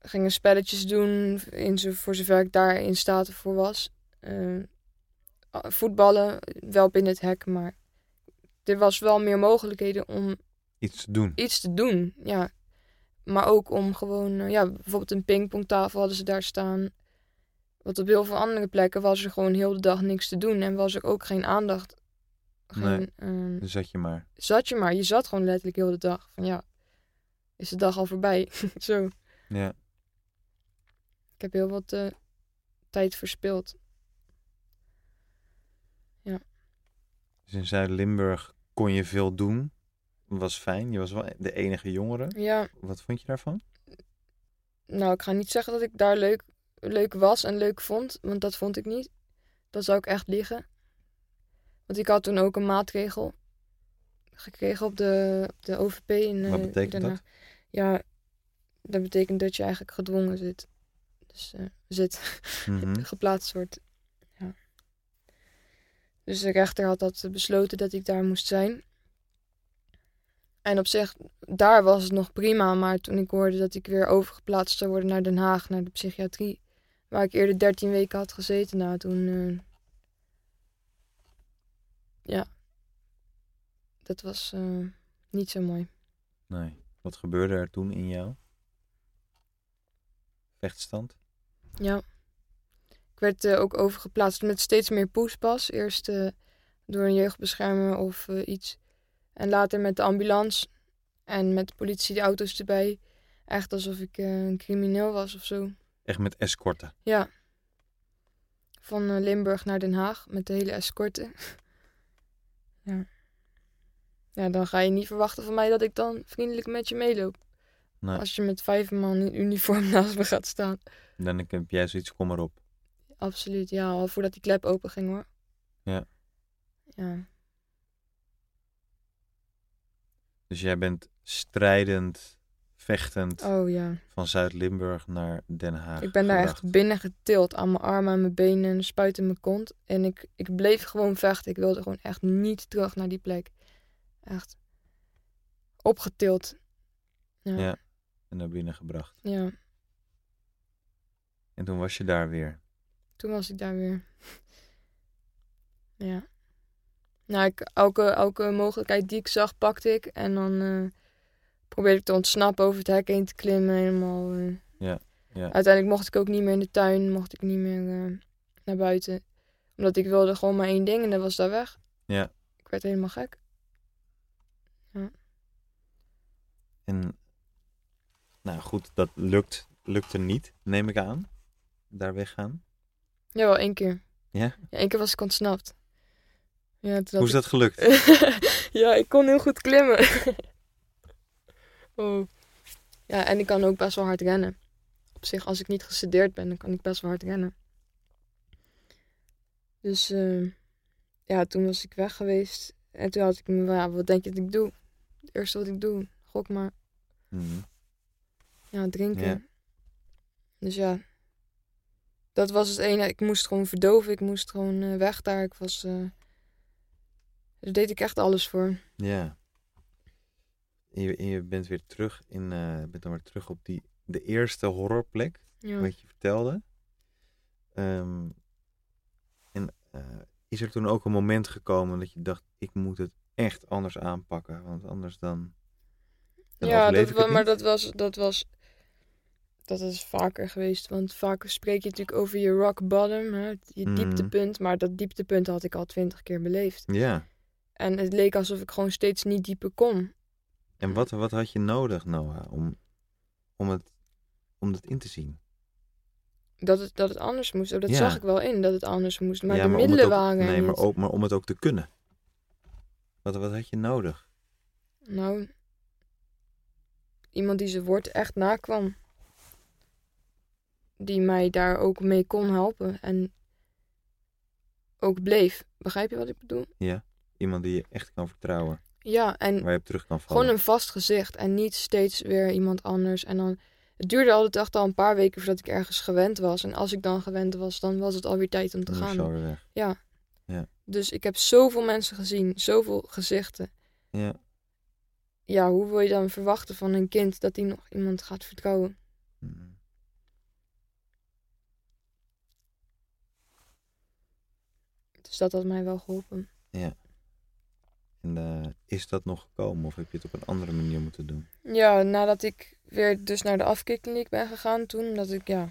gingen spelletjes doen, in zo, voor zover ik daar in staat voor was. Eh, voetballen, wel binnen het hek, maar... Er was wel meer mogelijkheden om Iets te doen. iets te doen, ja. Maar ook om gewoon, eh, ja, bijvoorbeeld een pingpongtafel hadden ze daar staan. Want op heel veel andere plekken was er gewoon heel de dag niks te doen en was er ook geen aandacht. Geen, Nee. ehm, zat je maar. zat je maar, je zat gewoon letterlijk heel de dag. Van ja, is de dag al voorbij? Zo. Ja. Ik heb heel wat eh, tijd verspild. Dus in Zuid-Limburg kon je veel doen. Was fijn. Je was wel de enige jongere. Ja, Wat vond je daarvan? nou, ik ga niet zeggen dat ik daar leuk, leuk was en leuk vond, want dat vond ik niet. Dat zou ik echt liegen. Want ik had toen ook een maatregel gekregen op de, op de OVP in Wat eh, betekent dat? Ja, dat betekent dat je eigenlijk gedwongen zit. Dus eh, zit, Mhm. geplaatst wordt. Ja. Dus de rechter had dat besloten dat ik daar moest zijn. En op zich, daar was het nog prima. Maar toen ik hoorde dat ik weer overgeplaatst zou worden naar Den Haag, naar de psychiatrie, waar ik eerder 13 weken had gezeten, nou toen. eh, ja. Dat was eh, niet zo mooi. Nee. Wat gebeurde er toen in jou? Vechtstand? Ja. Ik werd eh, ook overgeplaatst met steeds meer poespas. Eerst eh, door een jeugdbeschermer of eh, iets. En later met de ambulance. En met de politie, de auto's erbij. Echt alsof ik een crimineel was of zo. Echt met escorten. Ja. Van Limburg naar Den Haag met de hele escorte. ja. Ja, dan ga je niet verwachten van mij dat ik dan vriendelijk met je meeloop. Nee. Als je met vijf man in uniform naast me gaat staan. Dan heb jij zoiets, kom maar op. Absoluut, ja. Al voordat die klep open ging hoor. Ja. Ja. Dus jij bent strijdend, vechtend Oh ja. van Zuid-Limburg naar Den Haag. Ik ben daar echt binnen getild aan mijn armen en mijn benen en spuit in mijn kont. En ik, ik bleef gewoon vechten. Ik wilde gewoon echt niet terug naar die plek. Echt. Opgetild. Ja. En naar binnen gebracht. ja. En toen was je daar weer. Toen was ik daar weer. ja. Nou, ik, elke, elke mogelijkheid die ik zag, pakte ik. En dan eh, probeerde ik te ontsnappen over het hek heen te klimmen. Helemaal. eh. Ja. Ja. Uiteindelijk mocht ik ook niet meer in de tuin, mocht ik niet meer eh, naar buiten. Omdat ik wilde gewoon maar één ding en dat was daar weg. Ja. Ik werd helemaal gek. En nou goed, dat lukt, lukte niet, neem ik aan. Daar weggaan. Jawel, één keer. Ja? Ja, één keer was ik ontsnapt. Ja, Hoe is dat gelukt? ja, ik kon heel goed klimmen. oh. Ja, en ik kan ook best wel hard rennen. Op zich, als ik niet gestudeerd ben, dan kan ik best wel hard rennen. Dus eh, ja, toen was ik weg geweest. En toen had ik me, ja, wat denk je dat ik doe? Het eerste wat ik doe, gok maar. Mhm. Ja, drinken. Ja. Dus ja, dat was het ene. Ik moest gewoon verdoven. Ik moest gewoon eh, weg daar. Ik was. eh daar deed ik echt alles voor. Ja. En je, en je bent weer terug in, eh, bent dan weer terug op die, de eerste horrorplek, Ja. wat je vertelde. Ehm, en is er toen ook een moment gekomen dat je dacht, ik moet het echt anders aanpakken, want anders dan, dan ja, dat, maar dat was, dat was. Dat is vaker geweest. Want vaker spreek je natuurlijk over je rock bottom, hè, je Mhm. dieptepunt. Maar dat dieptepunt had ik al twintig keer beleefd. Ja. En het leek alsof ik gewoon steeds niet dieper kon. En wat, wat had je nodig, Noah, om, om, het, om het in te zien? Dat het, dat het anders moest. Oh, dat Ja. zag ik wel in dat het anders moest. Maar ja, de maar middelen ook, waren Nee, maar, ook, maar om het ook te kunnen. Wat, wat had je nodig? Nou, iemand die zijn woord echt nakwam. Die mij daar ook mee kon helpen. En ook bleef. Begrijp je wat ik bedoel? Iemand die je echt kan vertrouwen, Ja, en waar je op terug kan vallen. gewoon een vast gezicht. En niet steeds weer iemand anders. En dan... Het duurde altijd echt al een paar weken voordat ik ergens gewend was. En als ik dan gewend was, dan was het alweer tijd om te Dan gaan. weg. Ja. Ja. Dus ik heb zoveel mensen gezien. Zoveel gezichten. Ja. Ja, hoe wil je dan verwachten van een kind dat hij nog iemand gaat vertrouwen? Dus dat had mij wel geholpen. En eh, is dat nog gekomen of heb je het op een andere manier moeten doen? Ja, nadat ik weer dus naar de afkikkliniek ben gegaan toen, omdat ik, ja...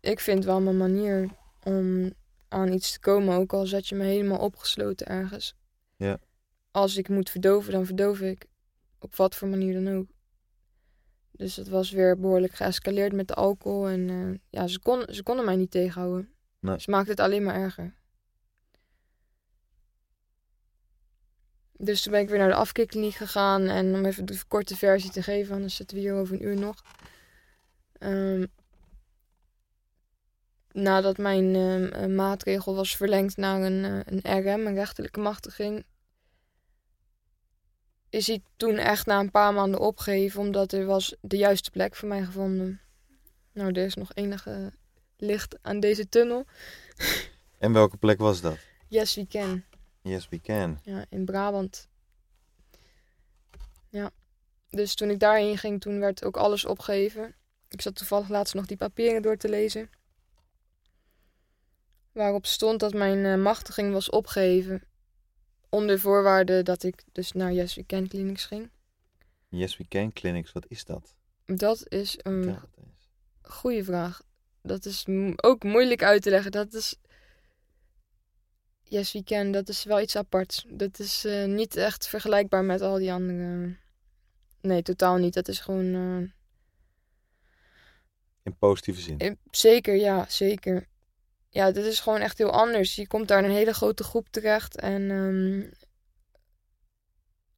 Ik vind wel mijn manier om aan iets te komen, ook al zet je me helemaal opgesloten ergens. Ja. Als ik moet verdoven, dan verdoof ik. Op wat voor manier dan ook. Dus het was weer behoorlijk geëscaleerd met de alcohol. En eh, ja, ze, kon, ze konden mij niet tegenhouden. Nee. Ze maakten het alleen maar erger. Dus toen ben ik weer naar de afkikkliniek gegaan. En om even de korte versie te geven, anders zitten we hier over een uur nog. Ehm, nadat mijn ehm, eh, maatregel was verlengd naar een, eh, een RM, een rechterlijke machtiging, is hij toen echt na een paar maanden opgegeven, omdat er was de juiste plek voor mij gevonden. Nou, er is nog enige licht aan deze tunnel. En welke plek was dat? Yes, we can. Yes, we can. Ja, in Brabant. Ja. Dus toen ik daarheen ging, toen werd ook alles opgegeven. Ik zat toevallig laatst nog die papieren door te lezen. Waarop stond dat mijn eh, machtiging was opgeheven. Onder voorwaarde dat ik dus naar Yes We Can Clinics ging. Yes, we can clinics, wat is dat? Dat is een eens. goede vraag. Dat is ook moeilijk uit te leggen. Dat is. Yes, we can. Dat is wel iets aparts. Dat is eh, niet echt vergelijkbaar met al die andere. Nee, totaal niet. Dat is gewoon. eh, In positieve zin. eh, zeker, ja, zeker. Ja, dit is gewoon echt heel anders. Je komt daar in een hele grote groep terecht. En. ehm,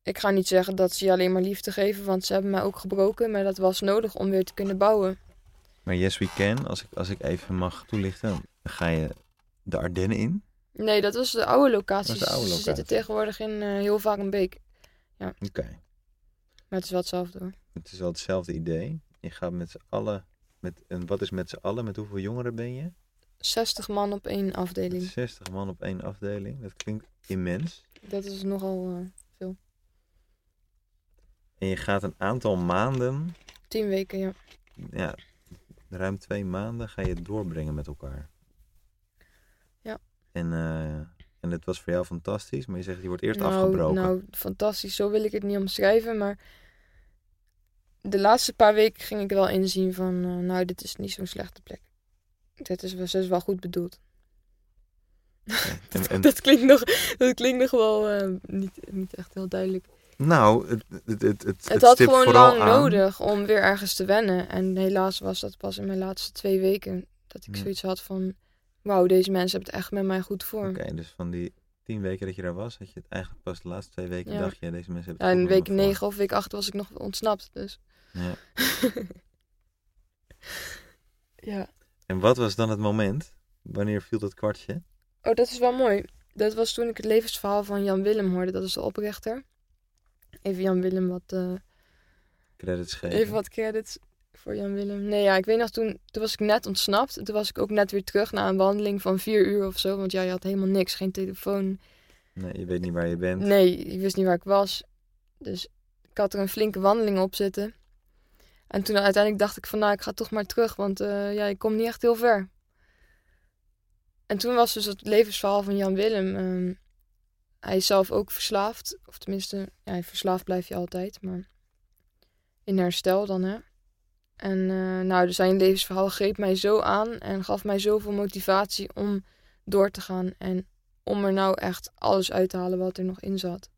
ik ga niet zeggen dat ze je alleen maar liefde geven, want ze hebben mij ook gebroken. Maar dat was nodig om weer te kunnen bouwen. Maar Yes, we can, als ik, als ik even mag toelichten, dan ga je de Ardennen in. Nee, dat was de oude locatie. De oude Ze locatie. zitten tegenwoordig in eh, heel vaak een beek. Oké. Maar het is wel hetzelfde hoor. Het is wel hetzelfde idee. Je gaat met z'n allen, met, en wat is met z'n allen, met hoeveel jongeren ben je? 60 man op één afdeling. 60 man op één afdeling. Dat klinkt immens. Dat is nogal eh En je gaat een aantal maanden, 10 weken, ja. ja, ruim twee maanden, ga je doorbrengen met elkaar. En, eh, en het was voor jou fantastisch, maar je zegt, je wordt eerst nou, afgebroken. Nou, fantastisch. Zo wil ik het niet omschrijven, maar de laatste paar weken ging ik wel inzien van, eh, nou, dit is niet zo'n slechte plek. Dit is, wel- is wel goed bedoeld. En, en, Dat klinkt nog, dat klinkt nog wel eh, niet, niet echt heel duidelijk. nou, het, het, het, het, Het had gewoon lang aan- nodig om weer ergens te wennen. En helaas was dat pas in mijn laatste twee weken. Dat ik Ja. zoiets had van, wauw, deze mensen hebben het echt met mij goed voor. Oké, dus van die tien weken dat je daar was, had je het eigenlijk pas de laatste twee weken Ja. dacht je, deze mensen hebben Ja, het in met week. 9 of week 8 was ik nog ontsnapt. Dus Ja. ja. En wat was dan het moment? Wanneer viel dat kwartje? Oh, dat is wel mooi. Dat was toen ik het levensverhaal van Jan Willem hoorde. Dat is de oprichter. Even Jan Willem wat, eh, Credits geven. even wat credits voor Jan Willem. Nee, ja, ik weet nog toen, toen was ik net ontsnapt. En toen was ik ook net weer terug na een wandeling van vier uur of zo. Want ja, je had helemaal niks. Geen telefoon. Nee, je weet niet waar je bent. Nee, ik wist niet waar ik was. Dus ik had er een flinke wandeling op zitten. En toen uiteindelijk dacht ik van nou, ik ga toch maar terug. Want eh, ja, ik kom niet echt heel ver. En toen was dus het levensverhaal van Jan Willem. ehm, hij is zelf ook verslaafd. Of tenminste, ja, verslaafd blijf je altijd. Maar in herstel dan hè. En eh, nou, dus zijn levensverhaal greep mij zo aan. En gaf mij zoveel motivatie om door te gaan. En om er nou echt alles uit te halen wat er nog in zat.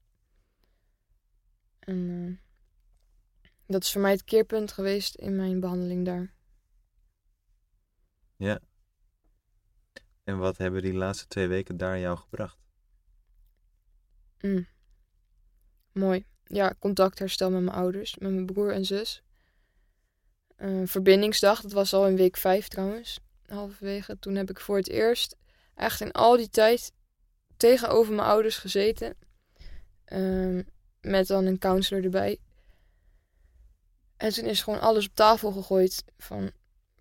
En eh, dat is voor mij het keerpunt geweest in mijn behandeling daar. Ja. En wat hebben die laatste twee weken daar jou gebracht? Mm. Mooi. Ja, contactherstel met mijn ouders, met mijn broer en zus. Verbindingsdag, dat was al in week vijf trouwens, halverwege. Toen heb ik voor het eerst echt in al die tijd tegenover mijn ouders gezeten. Ehm, met dan een counselor erbij. En toen is gewoon alles op tafel gegooid. Van,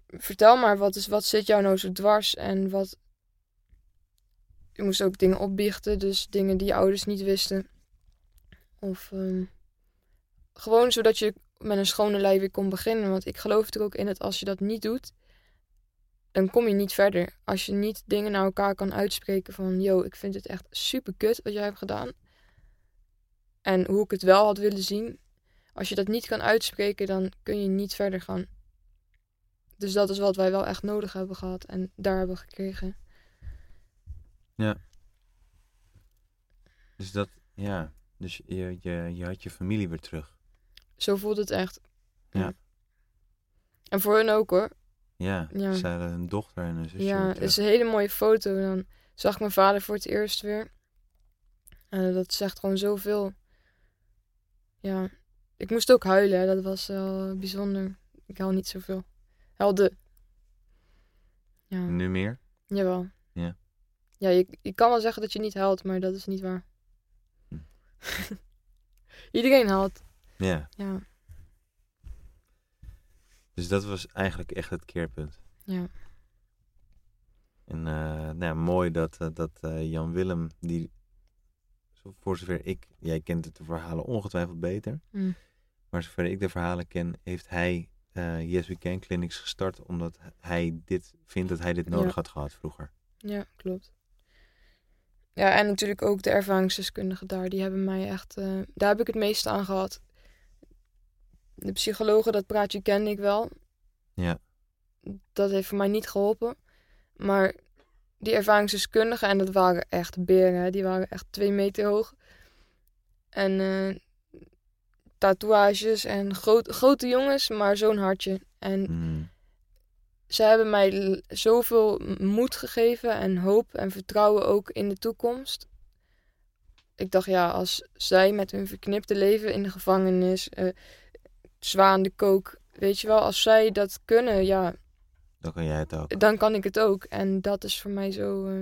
vertel maar, wat, is, wat zit jou nou zo dwars? En wat... Je moest ook dingen opbiechten, dus dingen die je ouders niet wisten. Of ehm, gewoon zodat je met een schone lei weer kon beginnen. Want ik geloof er ook in dat als je dat niet doet, dan kom je niet verder. Als je niet dingen naar elkaar kan uitspreken van... Yo, ik vind het echt super kut wat jij hebt gedaan. En hoe ik het wel had willen zien. Als je dat niet kan uitspreken, dan kun je niet verder gaan. Dus dat is wat wij wel echt nodig hebben gehad. En daar hebben gekregen. Dus dat, ja. Dus je, je, je had je familie weer terug. Zo voelt het echt. Ja. En voor hun ook hoor. Ja. Ja. Ze hadden een dochter en een zusje Ja, het is een hele mooie foto. Dan zag ik mijn vader voor het eerst weer. En dat zegt gewoon zoveel. Ja, ik moest ook huilen. hè. Dat was wel bijzonder. Ik huil niet zoveel. Helde. Ja, En Nu meer? jawel. Ja. Ja, je, je kan wel zeggen dat je niet huilt, maar dat is niet waar. Hm. Iedereen huilt. Ja. Ja, Dus dat was eigenlijk echt het keerpunt. ja. En eh, nou ja, mooi dat, eh, dat eh, Jan Willem, die, voor zover ik, jij kent het de verhalen ongetwijfeld beter, Hm. maar zover ik de verhalen ken, heeft hij eh Yes We Can Clinics gestart omdat hij dit vindt dat hij dit nodig Ja. had gehad vroeger. Ja, klopt. Ja, en natuurlijk ook de ervaringsdeskundigen daar. Die hebben mij echt... daar heb ik het meeste aan gehad. De psychologen, dat praatje kende ik wel. Ja. Dat heeft voor mij niet geholpen. Maar die ervaringsdeskundigen, en dat waren echt beren. hè, Die waren echt twee meter hoog. En eh, tatoeages en groot, grote jongens, maar zo'n hartje. En Mm. ze hebben mij zoveel moed gegeven en hoop en vertrouwen ook in de toekomst. Ik dacht, ja, als zij met hun verknipte leven in de gevangenis, eh zwaar aan de kook, weet je wel, als zij dat kunnen, ja, Dan kan jij het ook. dan kan ik het ook. En dat is voor mij zo. eh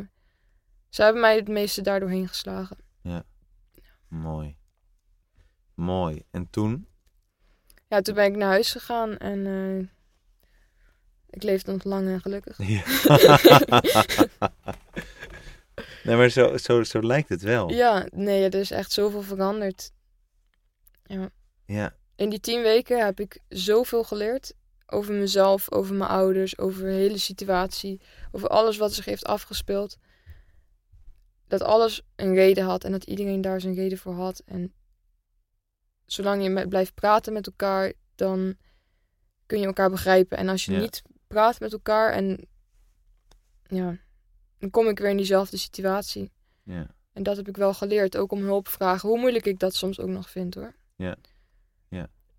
ze hebben mij het meeste daardoor heen geslagen. Mooi. Mooi. En toen? Ja, toen ben ik naar huis gegaan en eh, ik leefde nog lang en gelukkig. Ja. nee, maar zo, zo, zo lijkt het wel. Ja, nee, er is echt zoveel veranderd. Ja. Ja. In die tien weken heb ik zoveel geleerd. Over mezelf, over mijn ouders, over de hele situatie. Over alles wat zich heeft afgespeeld. Dat alles een reden had en dat iedereen daar zijn reden voor had. En zolang je met, blijft praten met elkaar, dan kun je elkaar begrijpen. En als je Ja. niet praat met elkaar en ja, dan kom ik weer in diezelfde situatie. Ja. En dat heb ik wel geleerd, ook om hulp vragen. Hoe moeilijk ik dat soms ook nog vind hoor.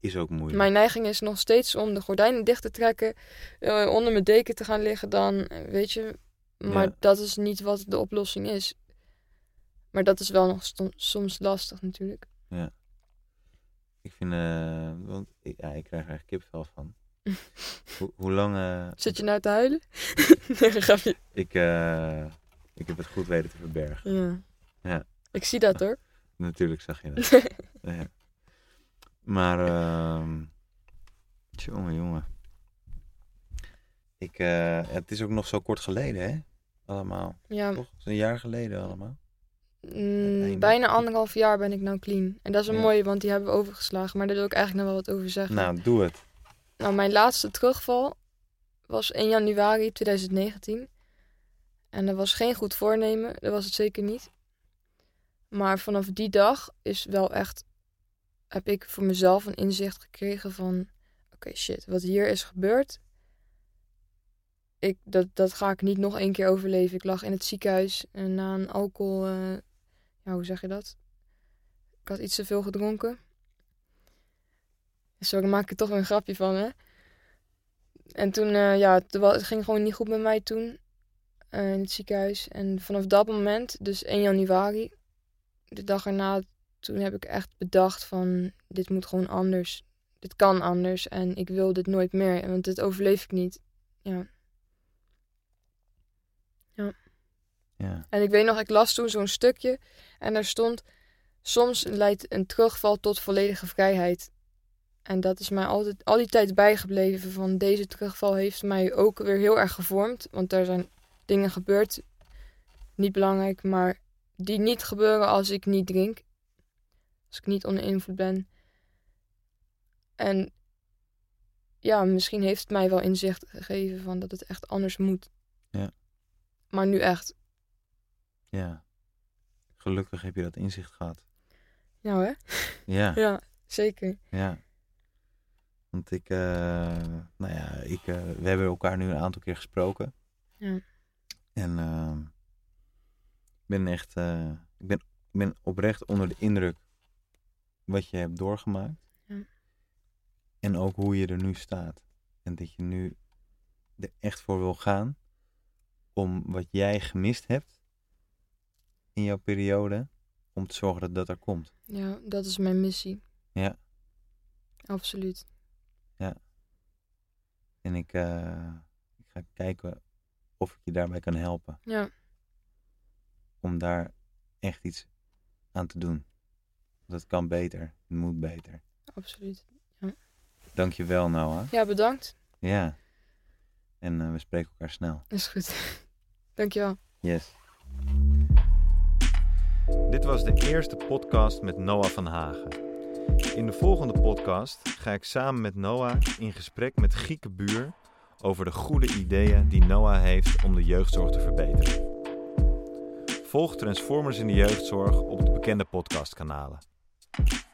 Is ook moeilijk. Mijn neiging is nog steeds om de gordijnen dicht te trekken, eh, onder mijn deken te gaan liggen dan, weet je. Maar Ja. dat is niet wat de oplossing is. Maar dat is wel nog soms lastig natuurlijk. Ik vind, eh, want ik, ja, ik krijg er echt kipvel van. Hoe- hoe lang... eh, Zit je nou te huilen? nee, grapje. ik, eh, ik heb het goed weten te verbergen. Ja. Ja. Ik zie dat hoor. Natuurlijk zag je dat. ja. Maar, ehm jongen, jongen. Ik, eh, het is ook nog zo kort geleden, hè? Allemaal. Ja, Toch? Een jaar geleden allemaal. mm, bijna anderhalf jaar ben ik nou clean. En dat is een Ja. mooie, want die hebben we overgeslagen. Maar daar wil ik eigenlijk nog wel wat over zeggen. Nou, doe het. Nou, mijn laatste terugval was 1 januari 2019. En dat was geen goed voornemen, dat was het zeker niet. Maar vanaf die dag is wel echt, heb ik voor mezelf een inzicht gekregen van, oké shit, wat hier is gebeurd, ik, dat, dat ga ik niet nog één keer overleven. Ik lag in het ziekenhuis en na een alcohol, eh, ja, hoe zeg je dat? Ik had iets te veel gedronken. Zo, daar maak ik er toch een grapje van, hè? En toen, eh, ja, het, ging gewoon niet goed met mij toen. eh, in het ziekenhuis. En vanaf dat moment, dus 1 januari, de dag erna, toen heb ik echt bedacht van, dit moet gewoon anders. Dit kan anders en ik wil dit nooit meer, want dit overleef ik niet. Ja. Ja. En ik weet nog, ik las toen zo'n stukje en daar stond: Soms leidt een terugval tot volledige vrijheid. En dat is mij altijd, al die tijd bijgebleven. Van deze terugval heeft mij ook weer heel erg gevormd. Want er zijn dingen gebeurd, niet belangrijk, maar die niet gebeuren als ik niet drink. Als ik niet onder invloed ben. En ja, misschien heeft het mij wel inzicht gegeven van dat het echt anders moet. Ja. Maar nu echt. Ja. Gelukkig heb je dat inzicht gehad. Nou hè? Ja. Ja, zeker. Ja. Want ik, eh, nou ja, ik, eh, we hebben elkaar nu een aantal keer gesproken. Ja. En eh, ik ben echt, ik, ben, ik ben oprecht onder de indruk wat je hebt doorgemaakt. Ja. En ook hoe je er nu staat. En dat je nu er echt voor wil gaan om wat jij gemist hebt in jouw periode, om te zorgen dat dat er komt. Ja, dat is mijn missie. Ja. Absoluut. En ik, eh, ik ga kijken of ik je daarbij kan helpen. Ja, Om daar echt iets aan te doen. Dat kan beter. Het moet beter. absoluut. Dankjewel Noah. Ja, bedankt. Ja. En eh, we spreken elkaar snel. Is goed. Dankjewel. Yes. Dit was de eerste podcast met Noah van Hagen. In de volgende podcast ga ik samen met Noah in gesprek met Gieke Buur over de goede ideeën die Noah heeft om de jeugdzorg te verbeteren. Volg Transformers in de jeugdzorg op de bekende podcastkanalen. Thank you.